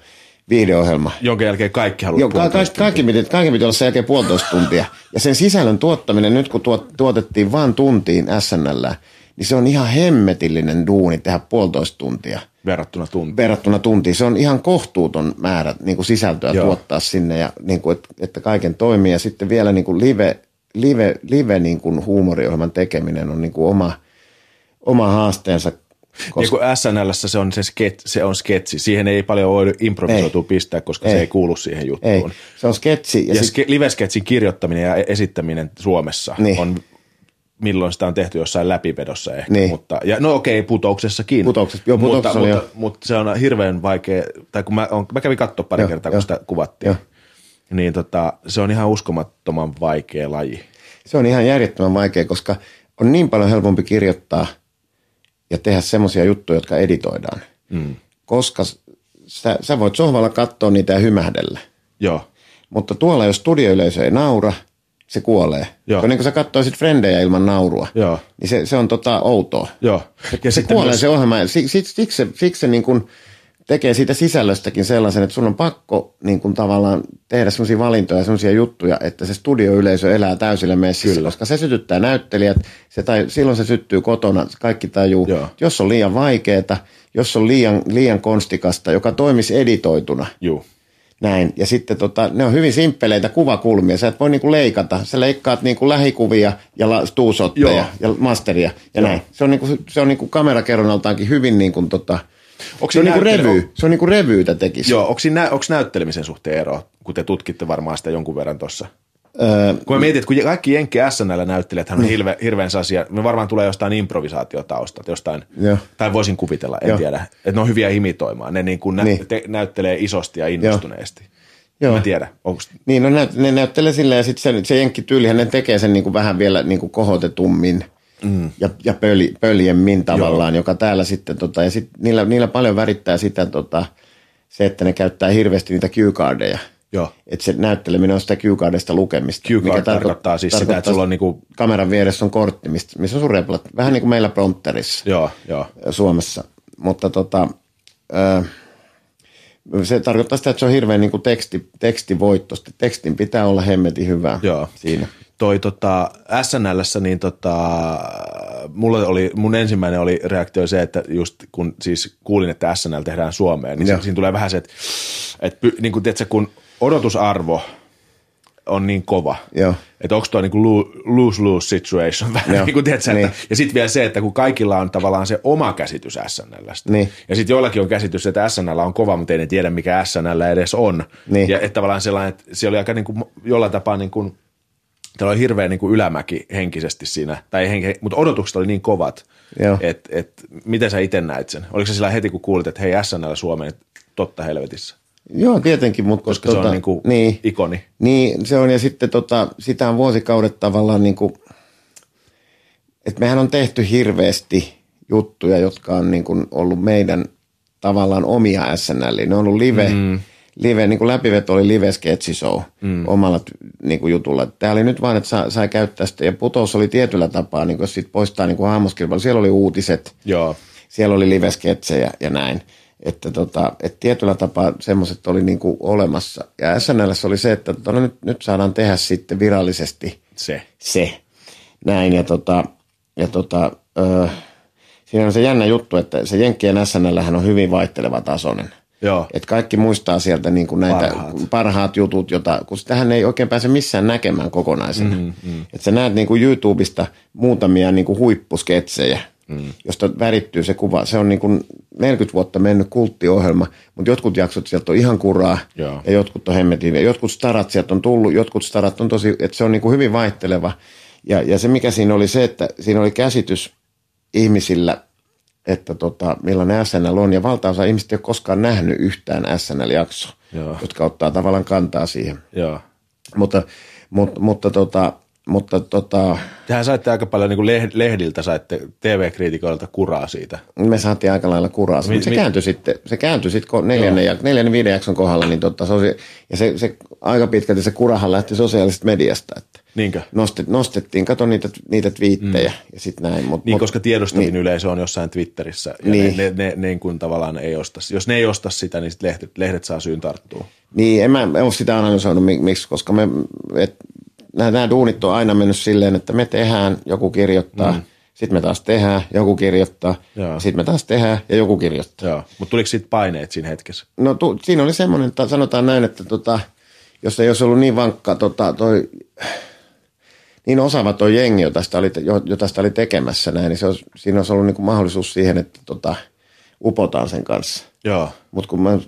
viihdeohjelma. Jonka jälkeen kaikki haluaa Joo, ka- kaikki, kaikki, piti, kaikki piti olla sen jälkeen puolitoista tuntia. Ja sen sisällön tuottaminen, nyt kun tuot, tuotettiin vain tuntiin SNL, niin se on ihan hemmetillinen duuni tehdä puolitoista tuntia verrattuna tuntiin. verrattuna tuntiin. Se on ihan kohtuuton määrä niin kuin sisältöä Joo. Joo. tuottaa sinne, ja niin kuin, että, että kaiken toimii. Ja sitten vielä niin kuin live, live, live niin kuin huumoriohjelman tekeminen on niin kuin oma, oma haasteensa. Koska... Niin kuin SNLssä se on, se, sket, se on sketsi. Siihen ei paljon voi improvisoitua Ei. pistää, koska ei. se Ei. kuulu siihen juttuun. Ei, se on sketsi. Ja, Ja, sit, ske, livesketsin kirjoittaminen ja esittäminen Suomessa Niin. on, milloin sitä on tehty jossain läpipedossa ehkä. Niin. Mutta, ja no okei, putouksessakin. Putouksessa- joo, mutta, putouksessa oli mutta, jo. mutta, se on hirveän vaikea, tai kun mä, on, mä kävin katsoa pari Joo, kertaa, kun joo. sitä kuvattiin, Joo. niin tota, se on ihan uskomattoman vaikea laji. se on ihan järjettömän vaikea, koska on niin paljon helpompi kirjoittaa ja tehdä semmoisia juttuja, jotka editoidaan. Mm. Koska sä, sä voit sohvalla katsoa niitä ja hymähdellä. Joo, Mutta tuolla, jos studioyleisö ei naura, se kuolee. Joo. On niin kuin sä katsoisit frendejä ilman naurua. Joo. Niin se, se on tota outoa. joo. Ja se kuolee myös... se ohjelma. Siksi, siksi, siksi, se, siksi se niin kuin tekee siitä sisällöstäkin sellaisen, että sun on pakko niin kuin tavallaan tehdä sellaisia valintoja, sellaisia juttuja, että se studioyleisö elää täysillä meissä, Kyllä. koska se sytyttää näyttelijät, se tai, silloin se syttyy kotona, kaikki tajuu. Joo. Jos on liian vaikeeta, jos on liian, liian konstikasta, joka toimisi editoituna, Juu. näin. Ja sitten tota, ne on hyvin simppeleitä kuvakulmia. Sä et voi niinku leikata. Sä leikkaat niinku lähikuvia ja la, stuusotteja Joo. ja masteria ja Joo. näin. Se on, niinku, se on niinku kamerakerronnaltaankin hyvin niinku tota, Onko se on niinku revy. Se on niinku revyytä tekisi. Joo, onko, siinä, onko näyttelemisen suhteen ero, kun te tutkitte varmaan sitä jonkun verran tuossa? Öö, Kun mä mietin, että kun kaikki Jenkki SNL näyttelijät hän on hirve, hirveän asia, me varmaan tulee jostain improvisaatiotaustat, jostain, Joo. tai voisin kuvitella, en Joo. tiedä, että ne on hyviä imitoimaan, ne niin kuin nä, Niin. te, näyttelee isosti ja innostuneesti. Joo. Mä tiedä, onko, niin, no ne näyttelee silleen ja sitten se, se jenkkityylihän ne tekee sen niinku vähän vielä niinku kohotetummin mm. ja, ja pöli, pöljemmin tavallaan, joka täällä sitten, tota, ja sit niillä, niillä paljon värittää sitä tota, se, että ne käyttää hirveästi niitä cue-cardeja. joo. Että se näytteleminen on sitä cue-cardista lukemista. Cue card tarkoittaa siis sitä, että sulla on niinku- Kameran vieressä on kortti, mistä, missä on sun replat. Vähän niin kuin meillä prompterissa Joo, joo. Suomessa. Mutta tota, ö, se tarkoittaa sitä, että se on hirveän niin kuin teksti, tekstivoittosti. Tekstin pitää olla hemmetin hyvä Joo. siinä. Toi tota, SNLssä, niin tota, mulla oli, mun ensimmäinen oli reaktio se, että just kun siis kuulin, että SNL tehdään Suomeen, niin Joo. siinä tulee vähän se, että, että niin kuin, tiedätkö, kun odotusarvo on niin kova, Joo. että onko niinku lo- lose-lose situation, vähän Joo. niin kuin, tiedätkö, Niin. että, ja sitten vielä se, että kun kaikilla on tavallaan se oma käsitys SNLstä, Niin. ja sitten joillakin on käsitys, että SNL on kova, mutta ei ne tiedä, mikä SNL edes on, Niin. ja että tavallaan sellainen, että se oli aika niin kuin, jollain tapaa niin kuin, Täällä oli hirveä niin kuin ylämäki henkisesti siinä, tai henki, mutta odotukset oli niin kovat, että et, miten sä itse näit sen? Oliko se sillä heti, kun kuulit, että hei SNL Suomeen, totta helvetissä, Joo, tietenkin, mutta koska se on niin kuin niin, ikoni. Niin, se on ja sitten tota, sitä on vuosikaudet tavallaan niin kuin, että mehän on tehty hirveästi juttuja, jotka on niin kuin ollut meidän tavallaan omia SNL. Ne on ollut live, mm. Live niin kuin läpiveto oli live sketch show mm. omalla niin kuin jutulla. Tämä oli nyt vaan, että sai, sai käyttää sitä ja putous oli tietyllä tapaa, niin kuin sit poistaa niin kuin hahmoskilpailu. Siellä oli uutiset, Joo, siellä oli livesketsejä ja näin. Että tota, et tietyllä tapaa semmoiset oli niinku olemassa. Ja SNLssä oli se, että tota, no nyt, nyt saadaan tehdä sitten virallisesti se. se. Näin ja tota, ja tota, ö, siinä on se jännä juttu, että se Jenkkien SNLhän on hyvin vaihteleva tasoinen. Joo. Et kaikki muistaa sieltä niin kuin näitä Parhaat. parhaat. jutut, jota, kun sitähän ei oikein pääse missään näkemään kokonaisena. Mm, mm. Et sä näet niin kuin YouTubesta muutamia niin kuin huippusketsejä, mm. josta värittyy se kuva. Se on niin kuin 40 vuotta mennyt kulttiohjelma, mutta jotkut jaksot sieltä on ihan kuraa Joo. ja jotkut on hemmetin. Ja jotkut starat sieltä on tullut, jotkut starat on tosi, että se on niin kuin hyvin vaihteleva. Ja, ja se mikä siinä oli se, että siinä oli käsitys ihmisillä, että tota, millainen SNL on. Ja valtaosa ihmistä ei ole koskaan nähnyt yhtään SNL-jaksoa, Joo. jotka ottaa tavallaan kantaa siihen. Joo. Mutta, mutta, mutta, tota, mutta tota, Tehän saitte aika paljon niin lehdiltä, saitte TV-kriitikoilta kuraa siitä. me saatiin aika lailla kuraa. Mi- Mutta se mi- kääntyi sitten, se kääntyi sitten neljännen, ja, neljännen viiden jakson kohdalla, niin tota, se, oli, ja se, se, aika pitkälti se kurahan lähti sosiaalisesta mediasta, että Niinkö? nostet, nostettiin, kato niitä, niitä twiittejä mm. ja sitten näin. Mut, Niin, mut, koska tiedostavin niin. yleisö on jossain Twitterissä, ja Niin. ne, ne, ne, ne kun tavallaan ei osta. Jos ne ei osta sitä, niin sit lehdet, lehdet saa syyn tarttua. Niin, en mä en ole sitä analysoinut mi- miksi, koska me, et, nämä, nämä duunit on aina mennyt silleen, että me tehdään, joku kirjoittaa, mm. sitten me taas tehdään, joku kirjoittaa, sitten me taas tehdään ja joku kirjoittaa. Mutta tuliko siitä paineet siinä hetkessä? No tu, siinä oli semmoinen, että sanotaan näin, että tota, jos ei olisi ollut niin vankka tota, toi, niin osaava toi jengi, jota sitä oli, jo- jota sitä oli tekemässä näin, niin se olisi, siinä olisi ollut niin kuin mahdollisuus siihen, että tota, upotaan sen kanssa. Mutta kun me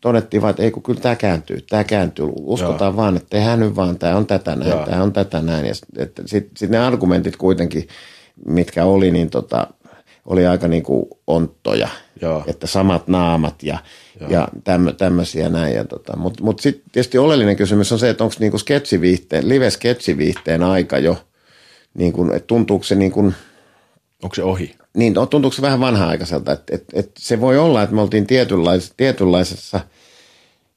todettiin vaan, että ei kun kyllä tämä kääntyy, tämä kääntyy. Uskotaan Joo. vaan, että tehdään nyt vaan, tämä on tätä näin, tämä on tätä näin. Ja sitten sit, sit ne argumentit kuitenkin, mitkä oli, niin tota, oli aika niin kuin onttoja. Joo. Että samat naamat ja, ja tämmö, tämmöisiä näin. Ja tota, Mutta mut sitten tietysti oleellinen kysymys on se, että onko niinku sketsiviihteen, live-sketsiviihteen aika jo, niin kuin, että tuntuuko se niin kuin, Onko se ohi? niin, no, tuntuuko se vähän vanha-aikaiselta? Et, et, et se voi olla, että me oltiin tietynlaisessa, tietynlaisessa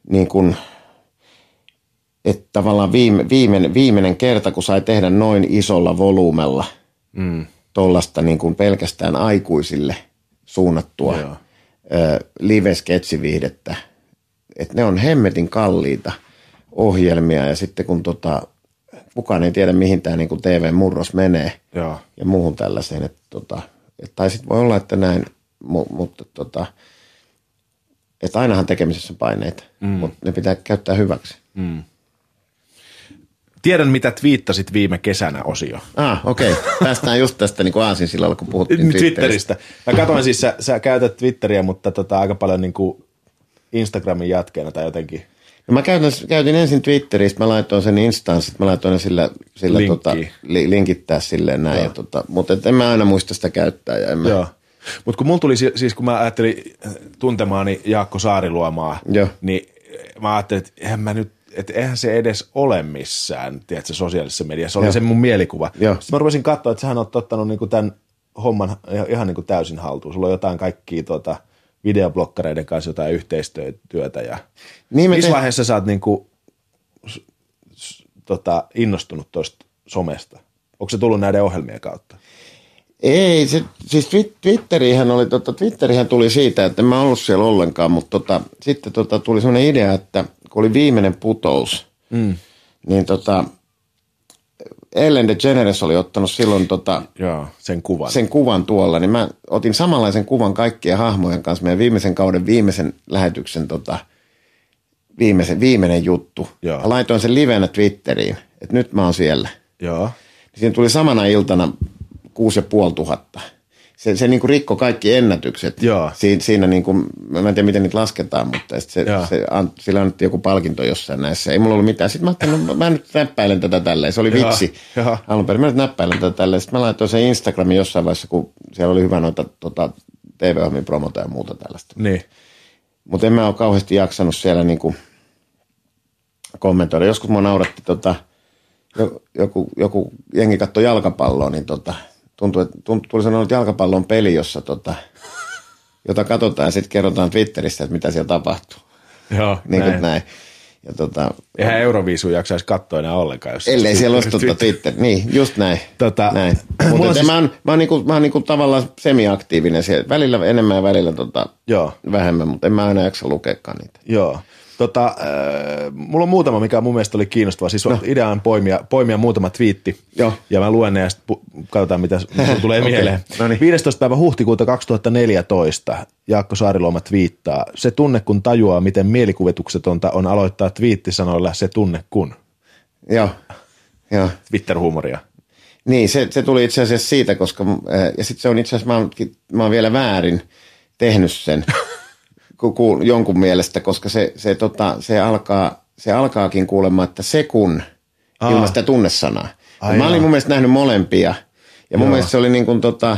niin kuin, että tavallaan viime, viimeinen, viimeinen kerta, kun sai tehdä noin isolla volyymella Mm. Tuollaista niin kuin pelkästään aikuisille suunnattua Joo. ö, live-sketsiviihdettä. Että ne on hemmetin kalliita ohjelmia ja sitten kun tota, kukaan ei tiedä, mihin tämä niin TV-murros menee – Joo. ja muuhun tällaiseen. Että tota, et, tai sitten voi olla, että näin, mu, mutta tota, että ainahan tekemisessä on paineita, mm. mutta ne pitää käyttää hyväksi. Tiedän, mitä twiittasit viime kesänä osio. Ah, okei. Okay. Päästään just tästä niin aasin sillalla, kun puhuttiin Twitteristä. Twitteristä. Mä katsoin siis, sä, sä käytät Twitteriä, mutta tota, aika paljon niin kuin Instagramin jatkeena tai jotenkin. No mä käytin, käytin ensin Twitteristä, mä laitoin sen Instaan, sit mä laitoin sillä, sillä tota, li, linkittää silleen näin. Ja tota, mutta et en mä aina muista sitä käyttää. Ja en mä, Joo. Mutta kun mulla tuli si- siis, kun mä ajattelin tuntemaani Jaakko Saariluomaa, Joo. niin mä ajattelin, että eihän mä nyt, että eihän se edes ole missään, tiedätkö, sosiaalisessa mediassa. Se oli Joo. se mun mielikuva. Joo. Sitten mä rupesin katsoa, että sähän on ottanut niinku tämän homman ihan, niinku täysin haltuun. Sulla on jotain kaikkia tuota, videoblokkareiden kanssa jotain yhteistyötä. Ja Niin missä te- vaiheessa sä oot niinku, s- s- tota, innostunut tuosta somesta? Onko se tullut näiden ohjelmien kautta? Ei, se, siis Twi- Twitterihän, oli, tota, Twitterihän tuli siitä, että en mä ollut siellä ollenkaan, mutta tota, sitten tota, tuli sellainen idea, että kun oli viimeinen putous, mm. niin tota, Ellen DeGeneres oli ottanut silloin tota, Joo, sen kuvan. sen kuvan tuolla, niin mä otin samanlaisen kuvan kaikkien hahmojen kanssa meidän viimeisen kauden viimeisen lähetyksen tota, viimeisen, viimeinen juttu. Joo. Ja laitoin sen livenä Twitteriin, että nyt mä oon siellä. Joo. Siinä tuli samana iltana kuusi ja puoli tuhatta. Se, se niin kuin rikko kaikki ennätykset. Joo. Siinä, siinä niin kuin, mä en tiedä miten niitä lasketaan, mutta sit se, Joo. se, an, sillä annettiin joku palkinto jossain näissä. Ei mulla ollut mitään. Sitten mä ajattelin, no, mä nyt näppäilen tätä tälleen. Se oli Joo, vitsi. joo. Alun perin mä nyt näppäilen tätä tälleen. Sitten mä laitoin sen Instagramin jossain vaiheessa, kun siellä oli hyvä noita tota, TV-ohjelmien promota ja muuta tällaista. Niin. Mutta en mä ole kauheasti jaksanut siellä niinku kommentoida. Joskus mua nauratti tota, jo- joku, joku jengi katto jalkapalloa, niin tota, tuntui, että tuntui, tuli sanoa, että jalkapallo on peli, jossa tota, jota katsotaan ja sitten kerrotaan Twitterissä, että mitä siellä tapahtuu. Joo, Niin näin. kuin näin. Ja tota, Eihän Euroviisu jaksaisi katsoa enää ollenkaan. Jos ellei siellä olisi tota Twitter. Niin, just näin. Tota, näin. Mutta siis... mä oon, mä oon, niinku, mä oon niinku tavallaan semiaktiivinen siellä. Välillä enemmän ja välillä tota, Joo. vähemmän, mutta en mä aina jaksa lukeekaan niitä. Joo. Tota, äh, mulla on muutama, mikä mun mielestä oli kiinnostava. Siis no. idea on poimia, poimia muutama twiitti. Joo. Ja mä luen ne ja sitten katsotaan, mitä tulee Okei. mieleen. No niin. 15. päivä huhtikuuta 2014 Jaakko Saariluoma twiittaa. Se tunne, kun tajuaa, miten mielikuvituksetonta on aloittaa twiittisanoilla se tunne kun. Joo, joo. Twitter-huumoria. Niin, se, se tuli itse asiassa siitä, koska, äh, ja sitten se on itse asiassa, mä oon, mä oon vielä väärin tehnyt sen jonkun mielestä, koska se, se, tota, se, alkaa, se alkaakin kuulemaan, että se kun, Aa. ilman sitä tunnesanaa. Ai mä olin mun mielestä nähnyt molempia, ja mun Joo. mielestä se oli niin kuin tota,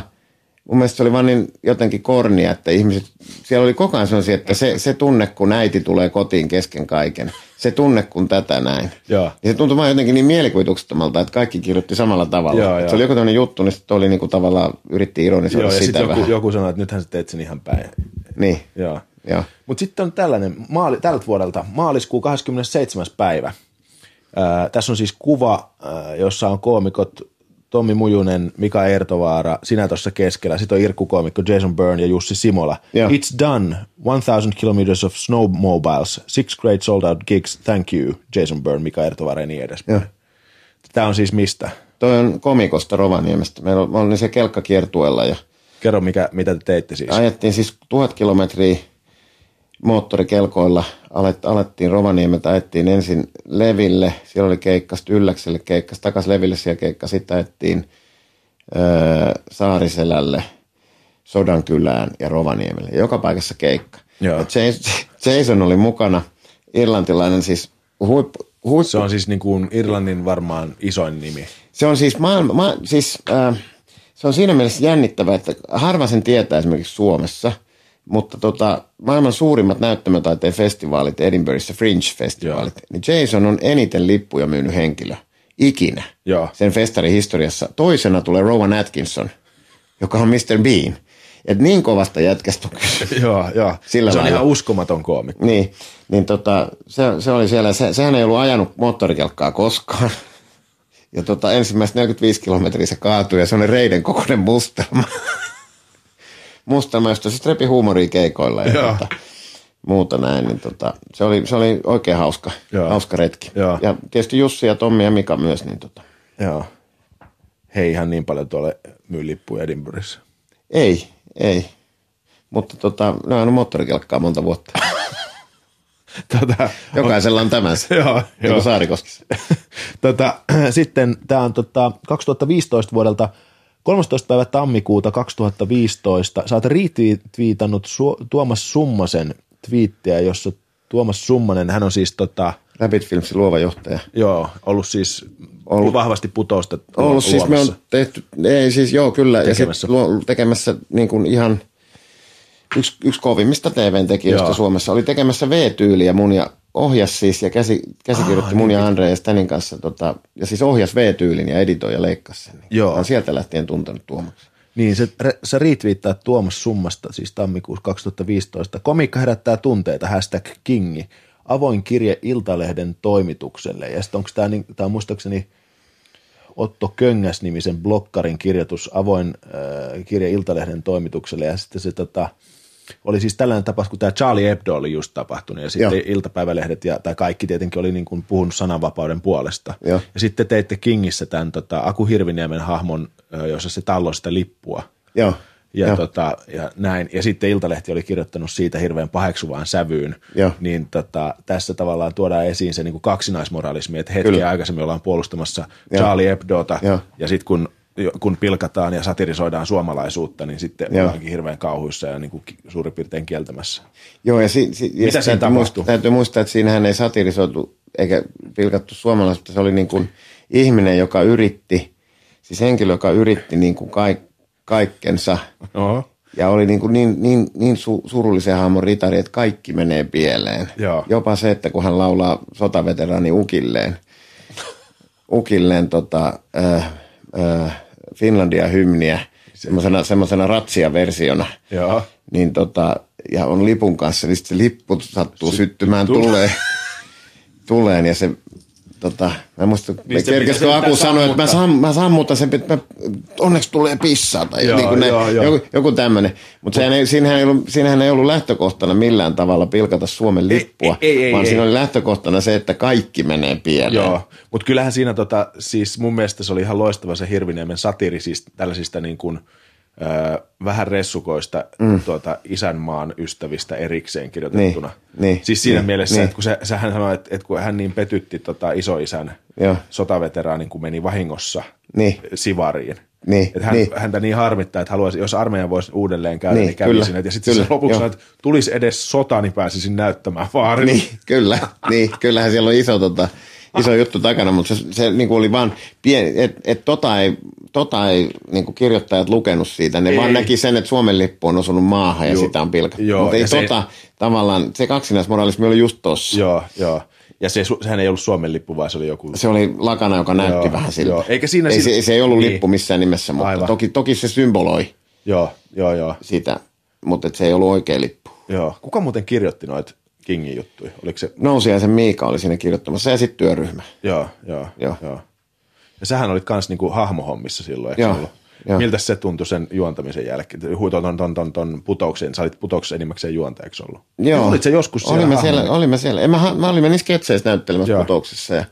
mun mielestä se oli vaan niin jotenkin kornia, että ihmiset, siellä oli koko ajan sellaisia, että se, se tunne, kun äiti tulee kotiin kesken kaiken, se tunne, kun tätä näin. Joo. Ja se tuntui vaan jotenkin niin mielikuvituksettomalta, että kaikki kirjoitti samalla tavalla. Joo, joo. se oli joku tämmöinen juttu, niin sitten oli niinku tavallaan, yritti ironisoida Joo, ja sitä joku, vähän. joku sanoi, että nythän sä teet sen ihan päin. Niin, Joo. Mutta sitten on tällainen, maali, tältä vuodelta, maaliskuun 27. päivä. Ää, tässä on siis kuva, ää, jossa on koomikot Tommi Mujunen, Mika Ertovaara, sinä tuossa keskellä. Sitten on Irkku-koomikko Jason Byrne ja Jussi Simola. Joo. It's done. 1000 kilometers of snowmobiles. Six great sold out gigs. Thank you. Jason Byrne, Mika Ertovaara ja niin edespäin. Joo. Tämä on siis mistä? Toi on komikosta Rovaniemestä. Meillä oli, se kelkkakiertueella ja Kerro, mikä, mitä te teitte siis. ajettiin siis tuhat kilometriä moottorikelkoilla. Alet, alettiin Rovaniemeltä, ajettiin ensin Leville, siellä oli keikka, sitten Ylläkselle keikka, takaisin Leville siellä keikka, sitten ajettiin öö, Saariselälle, Sodankylään ja Rovaniemelle. Joka paikassa keikka. Joo. Ja Jason, Jason oli mukana, irlantilainen siis huippu, huippu Se on siis niin kuin Irlannin varmaan isoin nimi. se on siis, maailma, ma, siis äh, se on siinä mielessä jännittävää, että harva sen tietää esimerkiksi Suomessa, mutta tota, maailman suurimmat näyttämötaiteen festivaalit, Edinburghissa Fringe-festivaalit, niin Jason on eniten lippuja myynyt henkilö ikinä Joo. sen festarin historiassa. Toisena tulee Rowan Atkinson, joka on Mr. Bean. Et niin kovasta jätkästä on kyse. Joo, joo. Sillä se on lailla. ihan uskomaton koomikko. Niin, niin tota, se, se oli siellä, se, sehän ei ollut ajanut moottorikelkkaa koskaan. Ja tota, ensimmäiset 45 kilometriä se kaatui ja se oli reiden kokoinen mustelma. mustelma, josta se repi huumoria keikoilla ja tota, muuta näin. Niin tota, se, oli, se oli oikein hauska, Joo. hauska retki. Joo. Ja tietysti Jussi ja Tommi ja Mika myös. Niin tota, Joo. Hei ihan niin paljon tuolle myy lippuja Edinburghissa. ei, ei. Mutta tota, ne on moottorikelkkaa monta vuotta. Tota, Jokaisella on tämänsä. Joo, Niin joo. kuin Saarikoskissa. tota, sitten tämä on tota, 2015 vuodelta 13. päivä tammikuuta 2015. Sä oot retweetannut Su- Tuomas Summasen twiittiä, jossa Tuomas Summanen, hän on siis tota, Rabbit Filmsin luova johtaja. joo, ollut siis Ollut. vahvasti putousta Ollut siis, me on tehty, ei siis joo kyllä, Tekemässä. tekemässä, ja sit, luo- tekemässä niin kuin ihan yksi, yksi kovimmista TVn tekijöistä Joo. Suomessa. Oli tekemässä V-tyyliä mun ja ohjas siis ja käsi, käsikirjoitti Ah, mun niin ja Andre ja Stanin kanssa. Tota, ja siis ohjas V-tyylin ja editoi ja leikkasi sen. Joo. Mä oon sieltä lähtien tuntenut Tuomaksi. Niin, se, re- sä retweettaat Tuomas Summasta, siis tammikuussa 2015. Komiikka herättää tunteita, hashtag kingi. Avoin kirje Iltalehden toimitukselle. Ja sitten onko tämä, niin, tää on muistaakseni Otto Köngäs-nimisen blokkarin kirjoitus, avoin äh, kirje Iltalehden toimitukselle. Ja sitten se tota, oli siis tällainen tapaus, kun tämä Charlie Hebdo oli just tapahtunut ja sitten Joo. iltapäivälehdet ja, tai kaikki tietenkin oli niin kuin puhunut sananvapauden puolesta. Joo. Ja sitten teitte Kingissä tämän tota, Aku Hirviniemen hahmon, jossa se talloi sitä lippua. Joo. Ja, Joo. tota, ja näin. Ja sitten Iltalehti oli kirjoittanut siitä hirveän paheksuvaan sävyyn. Joo. Niin tota, tässä tavallaan tuodaan esiin se niin kuin kaksinaismoralismi, että hetkeä Kyllä. aikaisemmin ollaan puolustamassa Joo. Charlie Hebdota, Joo. ja sitten kun, kun pilkataan ja satirisoidaan suomalaisuutta, niin sitten Joo. ollaankin hirveän kauhuissa ja niin kuin suurin piirtein kieltämässä. Joo, ja, si, si, Mitä siinä täytyy tapahtui? muistaa, täytyy muistaa, että siinähän ei satirisoitu eikä pilkattu suomalaisuutta. Se oli niin kuin ihminen, joka yritti, siis henkilö, joka yritti niin kuin kaik, kaikkensa Oho. ja oli niin, kuin niin, niin, niin su, surullisen hahmon ritari, että kaikki menee pieleen. Joo. Jopa se, että kun hän laulaa sotaveteraani ukilleen, ukilleen tota, äh, äh, Finlandia-hymniä semmoisena, semmoisena ratsia-versiona. Joo. niin tota, ja on lipun kanssa, niin se lippu sattuu syttymään tulee, tuleen ja se tota, mä muista, Niin niin kerkesikö Aku sanoi, että mä, sam, mä sammutan sen, että mä, onneksi tulee pissaa tai Joo, niin kuin ne, joo, joo. joku, joku tämmöinen. Mutta ei, siinähän, ei ollut, siinähän ei ollut lähtökohtana millään tavalla pilkata Suomen lippua, ei, ei, vaan ei. siinä oli lähtökohtana se, että kaikki menee pieleen. Joo, mutta kyllähän siinä tota, siis mun mielestä se oli ihan loistava se Hirviniemen satiri siis tällaisista niin kuin, ö, vähän ressukoista mm. tuota, isänmaan ystävistä erikseen kirjoitettuna. Niin, niin, siis siinä niin, mielessä, niin. että kun se, se hän sanoi, että, että kun hän niin petytti tota, isoisän Joo. sotaveteraanin, kun meni vahingossa Niin. Sivariin. Niin, että hän, niin. häntä niin harmittaa, että haluaisi, jos armeijan voisi uudelleen käydä, niin, Niin, kävi kyllä, sinne. Ja sitten kyllä, lopuksi sanoi, että tulisi edes sota, niin pääsisin näyttämään vaarin. Niin, kyllä. Niin, kyllähän siellä on iso, tota, iso juttu takana, mutta se, se niin kuin oli vaan pieni, että et tota ei, tota ei niin kuin kirjoittajat lukenut siitä. Ne Ei. vaan näki sen, että Suomen lippu on osunut maahan ja Joo, sitä on pilkattu. Mutta ei se- tota, tavallaan, se kaksinaismoralismi oli just tossa. Joo, joo. Ja se, sehän ei ollut Suomen lippu, vaan se oli joku Se oli lakana, joka näytti Joo, vähän siltä. joo. Eikä siinä ei, sil- se, se ei ollut niin. lippu missään nimessä, mutta Aivan. toki, toki se symboloi Joo, joo, joo, sitä, mutta et se ei ollut oikea lippu. joo. Kuka muuten kirjoitti noita Kingin juttuja? Oliko se? Nousiaisen Miika oli siinä kirjoittamassa ja sitten työryhmä. Joo, joo, joo. Joo. Ja sähän olit kans niinku hahmohommissa silloin, eikö Joo, joo. Miltä se tuntui sen juontamisen jälkeen? Hui ton, ton, ton, ton, putouksen, sä olit putouksen enimmäkseen juontajaksi ollut. Joo. Olit se joskus siellä olimme siellä, olimme siellä. En, mä, mä olimme niissä sketseissä näyttelemässä Joo. putouksissa ja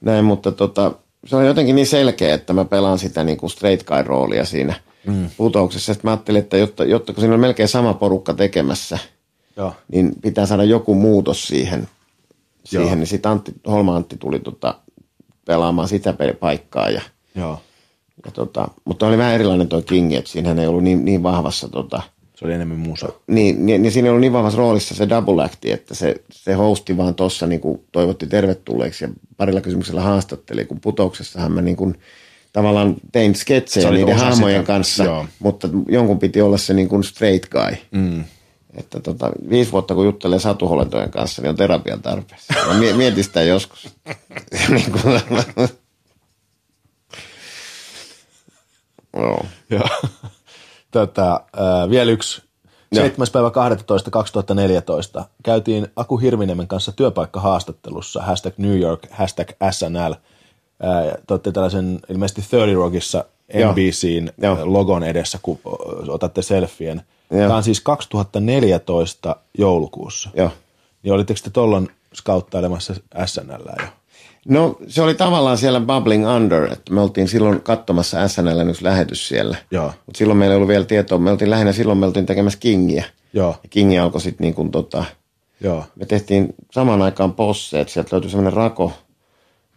näin, mutta tota, se on jotenkin niin selkeä, että mä pelaan sitä niin kuin straight guy roolia siinä mm. putouksessa. Sitten mä ajattelin, että jotta, jotta kun siinä on melkein sama porukka tekemässä, Joo. niin pitää saada joku muutos siihen. Joo. siihen. Niin sitten Antti, Holma Antti tuli tota, pelaamaan sitä paikkaa. Ja, Joo. ja tota, mutta oli vähän erilainen toi King, että siinähän ei ollut niin, niin vahvassa tota, Se oli enemmän musa. niin, niin, niin siinä oli niin vahvassa roolissa se double acti, että se, se hosti vaan tuossa niin kuin toivotti tervetulleeksi ja parilla kysymyksellä haastatteli, kun putouksessahan mä niin kuin, tavallaan tein sketsejä niiden hahmojen sitä, kanssa, joo. mutta jonkun piti olla se niin kuin straight guy. Mm. Että tota, viisi vuotta kun juttelee satuholentojen kanssa, niin on terapian tarpeessa. Mä mie- mietin sitä joskus. niin kuin, Joo. Joo. Tota, äh, vielä yksi. Joo. 7. päivä 12. 2014 käytiin Aku Hirviniemen kanssa työpaikkahaastattelussa, hashtag New York, hashtag SNL. Äh, Te olette tällaisen ilmeisesti 30 Rockissa. NBCin Joo. logon edessä, kun otatte selfien. Joo. Tämä on siis 2014 joulukuussa. Joo. Niin olitteko te tuolloin skauttailemassa SNL jo? No se oli tavallaan siellä Bubbling Under, että me oltiin silloin katsomassa SNL yksi lähetys siellä. Joo. Mutta silloin meillä ei ollut vielä tietoa, me oltiin lähinnä silloin me oltiin tekemässä Kingiä. Joo, Ja Kingi alkoi sitten niin kuin tota, joo, me tehtiin samaan aikaan posseet, sieltä löytyi semmoinen rako,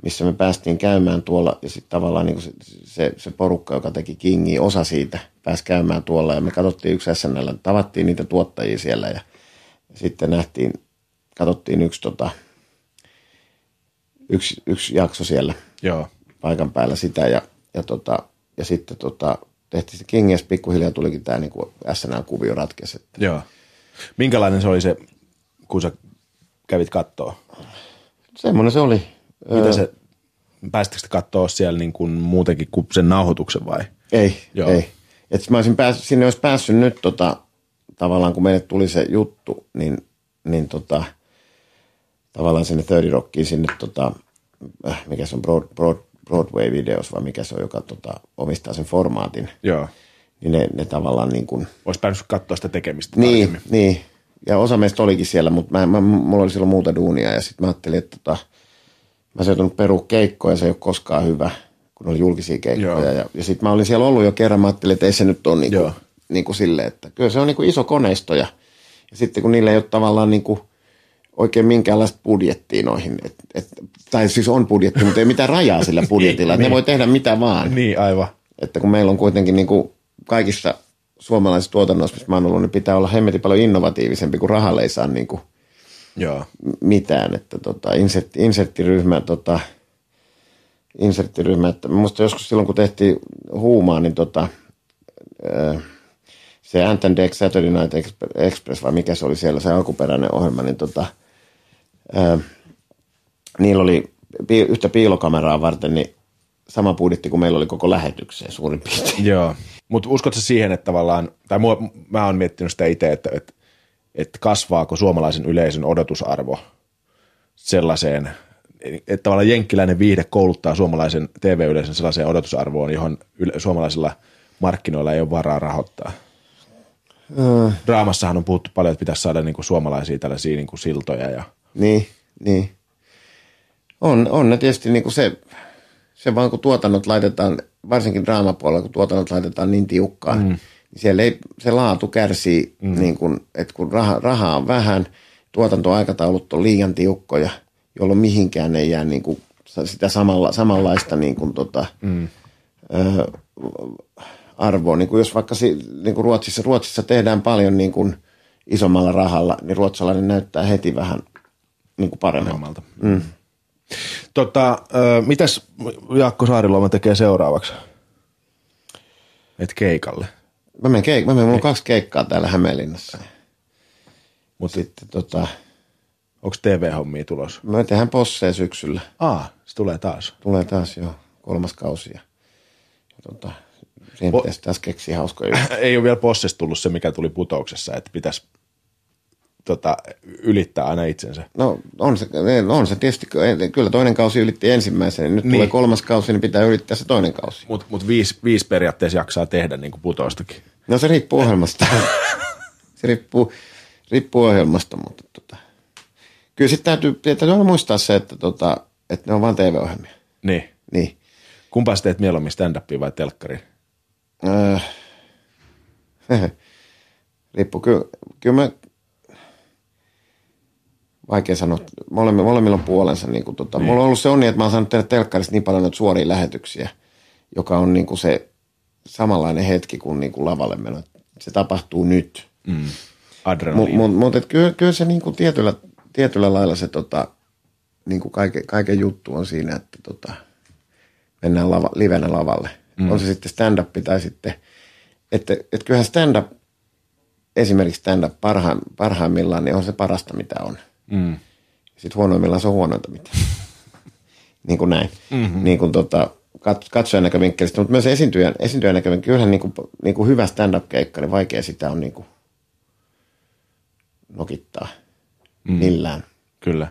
missä me päästiin käymään tuolla ja sitten tavallaan niin se, se, se, porukka, joka teki Kingiä, osa siitä pääsi käymään tuolla ja me katsottiin yksi SNL, tavattiin niitä tuottajia siellä ja, ja sitten nähtiin, katsottiin yksi, tota, yksi, yksi jakso siellä joo. paikan päällä sitä ja, ja, tota, ja sitten tota, tehtiin se King ja pikkuhiljaa tulikin tämä niin SNL-kuvio ratkesi. Että Joo. Minkälainen se oli se, kun sä kävit kattoo? semmoinen se oli. Mitä se, pääsittekö te katsoa siellä niin kuin muutenkin kuin sen nauhoituksen vai? Ei, Joo. ei. Et mä olisin päässyt, sinne olisi päässyt nyt tota, tavallaan kun meille tuli se juttu, niin, niin tota, tavallaan sinne 30 Rockiin sinne tota, äh, mikä se on Broad, Broad, Broadway Videos vai mikä se on, joka tota, omistaa sen formaatin. Joo. niin ne, ne tavallaan niin kuin, Olisi päässyt katsoa sitä tekemistä niin, tarkemmin. niin. Ja osa meistä olikin siellä, mutta mä, mä, mulla oli silloin muuta duunia ja sitten mä ajattelin, että tota, mä se joutunut perua keikkoja, se ei ole koskaan hyvä, kun oli julkisia keikkoja. Joo. Ja, ja sitten mä olin siellä ollut jo kerran, mä ajattelin, että ei se nyt ole niin Joo. kuin, niin kuin silleen, että kyllä se on niin kuin iso koneisto ja, ja sitten kun niillä ei ole tavallaan niin kuin oikein minkäänlaista budjettia noihin, et, et, tai siis on budjetti, mutta ei mitään rajaa sillä budjetilla, että ne niin. voi tehdä mitä vaan. Niin, aivan. Että kun meillä on kuitenkin niin kuin kaikissa suomalaisissa tuotannoissa, missä mä oon ollut, niin pitää olla hemmetin paljon innovatiivisempi, kun rahalle ei saa niin kuin Joo. mitään. Että tota, insert, inserttiryhmä, tota, inserttiryhmä, että musta joskus silloin, kun tehtiin huumaa, niin tota, ö, se Ant and Dex Saturday Night Exp- Express, vai mikä se oli siellä, se alkuperäinen ohjelma, niin tota, ö, niillä oli pi- yhtä piilokameraa varten, niin sama budjetti kuin meillä oli koko lähetykseen suurin piirtein. Joo. Mutta uskotko siihen, että tavallaan, tai mua, mä oon miettinyt sitä itse, että, että, että kasvaako suomalaisen yleisön odotusarvo sellaiseen, että tavallaan jenkkiläinen viihde kouluttaa suomalaisen TV-yleisön sellaiseen odotusarvoon, johon yle, suomalaisilla markkinoilla ei ole varaa rahoittaa. Draamassahan on puhuttu paljon, että pitäisi saada niinku suomalaisia tällaisia niinku siltoja ja Niin, niin. On, on ne tietysti niin kuin se, se vaan kun tuotannot laitetaan, varsinkin draamapuolella, kun tuotannot laitetaan niin tiukkaan, mm. Niin siellä ei, se laatu kärsii, mm. niin kuin, että kun raha, rahaa on vähän, tuotantoaikataulut on liian tiukkoja, jolloin mihinkään ei jää niin kuin sitä samalla, samanlaista niin kuin tota, mm. ö, arvoa. Niin kuin jos vaikka niin kuin Ruotsissa, Ruotsissa tehdään paljon niin kuin isommalla rahalla, niin ruotsalainen näyttää heti vähän niin kuin paremmalta. Mm. Tota, ö, mitäs Jaakko Saariluoma tekee seuraavaksi? Et keikalle. Mä menen, keik- mä menen, mulla on kaksi keikkaa täällä Hämeenlinnassa. Mutta Sitten tota, onko TV-hommia tulossa? me tehdään posseja syksyllä. Aa, se tulee taas. Tulee taas jo kolmas kausi. Ja, tota, siihen Po- pitäisi taas keksiä hauskoja. Ei ole vielä possesta tullut se, mikä tuli putouksessa, että pitäisi tota, ylittää aina itsensä. No on se, on se tietysti, kyllä toinen kausi ylitti ensimmäisen. Nyt Niin. tulee kolmas kausi, niin pitää ylittää se toinen kausi. Mutta mut viisi, viisi periaatteessa jaksaa tehdä niin kuin putoustakin. No se riippuu ohjelmasta. se riippuu, riippuu ohjelmasta, mutta tota, kyllä sitten täytyy, täytyy aina muistaa se, että, tota, että ne on vain TV-ohjelmia. Niin. Niin. Kumpaa sä teet mieluummin stand-upia vai telkkaria? Öö, riippuu. Kyllä, kyllä mä, vaikea sanoa, molemmilla, molemmilla on puolensa. Niin kuin, tota, niin. Mulla on ollut se onni, että mä oon saanut tehdä telkkarista niin paljon suoria lähetyksiä, joka on niin kuin se samanlainen hetki kuin, niin kuin lavalle meno. Se tapahtuu nyt. Mm. Mutta mut, mut, et kyllä, kyllä se niin kuin tietyllä, tietyllä lailla se tota, niin kuin kaiken, kaiken juttu on siinä, että tota, mennään lava, livenä lavalle. Mm. On se sitten stand-up tai sitten, että, että kyllähän stand-up, esimerkiksi stand-up parha, parhaimmillaan, niin on se parasta mitä on. Mm. Sitten huonoimmillaan se on huonointa mitä. niin kuin näin. Mm-hmm. Niin kuin tota, kat- katsojan näkövinkkelistä, mutta myös esiintyjän, esiintyjän näkövinkkelistä. Kyllähän niin kuin, niin kuin hyvä stand-up-keikka, niin vaikea sitä on niin kuin nokittaa mm. millään. Kyllä.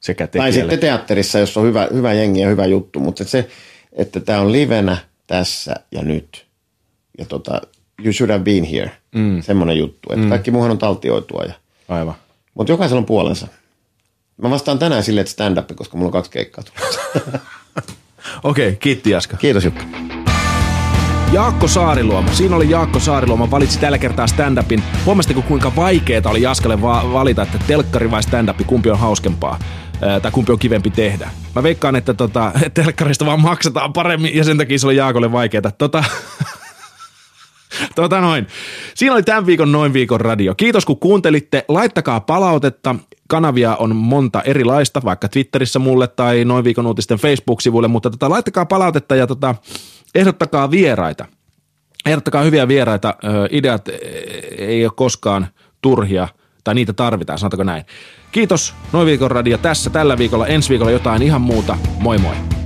Sekä Tai tekijälle. sitten teatterissa, jos on hyvä, hyvä jengi ja hyvä juttu, mutta se, että tämä on livenä tässä ja nyt. Ja tota, you should have been here. Mm. Semmoinen juttu. Että mm. kaikki muuhan on taltioitua. Ja, Aivan. Mutta jokaisella on puolensa. Mä vastaan tänään silleen, että stand-up, koska mulla on kaksi keikkaa tulossa. Okei, okay, kiitti Jaska. Kiitos Jukka. Jaakko Saariluoma. Siinä oli Jaakko Saariluoma. Valitsi tällä kertaa stand-upin. Huomasitteko kuinka vaikeaa oli Jaskalle va- valita, että telkkari vai stand kumpi on hauskempaa? Tai kumpi on kivempi tehdä. Mä veikkaan, että tota, telkkarista vaan maksetaan paremmin ja sen takia se oli Jaakolle vaikeaa. Tota, Tota noin. Siinä oli tämän viikon Noin viikon radio. Kiitos kun kuuntelitte. Laittakaa palautetta. Kanavia on monta erilaista, vaikka Twitterissä mulle tai Noin viikon uutisten Facebook-sivuille, mutta tota, laittakaa palautetta ja tota, ehdottakaa vieraita. Ehdottakaa hyviä vieraita. Ö, ideat e, ei ole koskaan turhia, tai niitä tarvitaan, sanotaanko näin. Kiitos Noin viikon radio tässä tällä viikolla. Ensi viikolla jotain ihan muuta. Moi moi.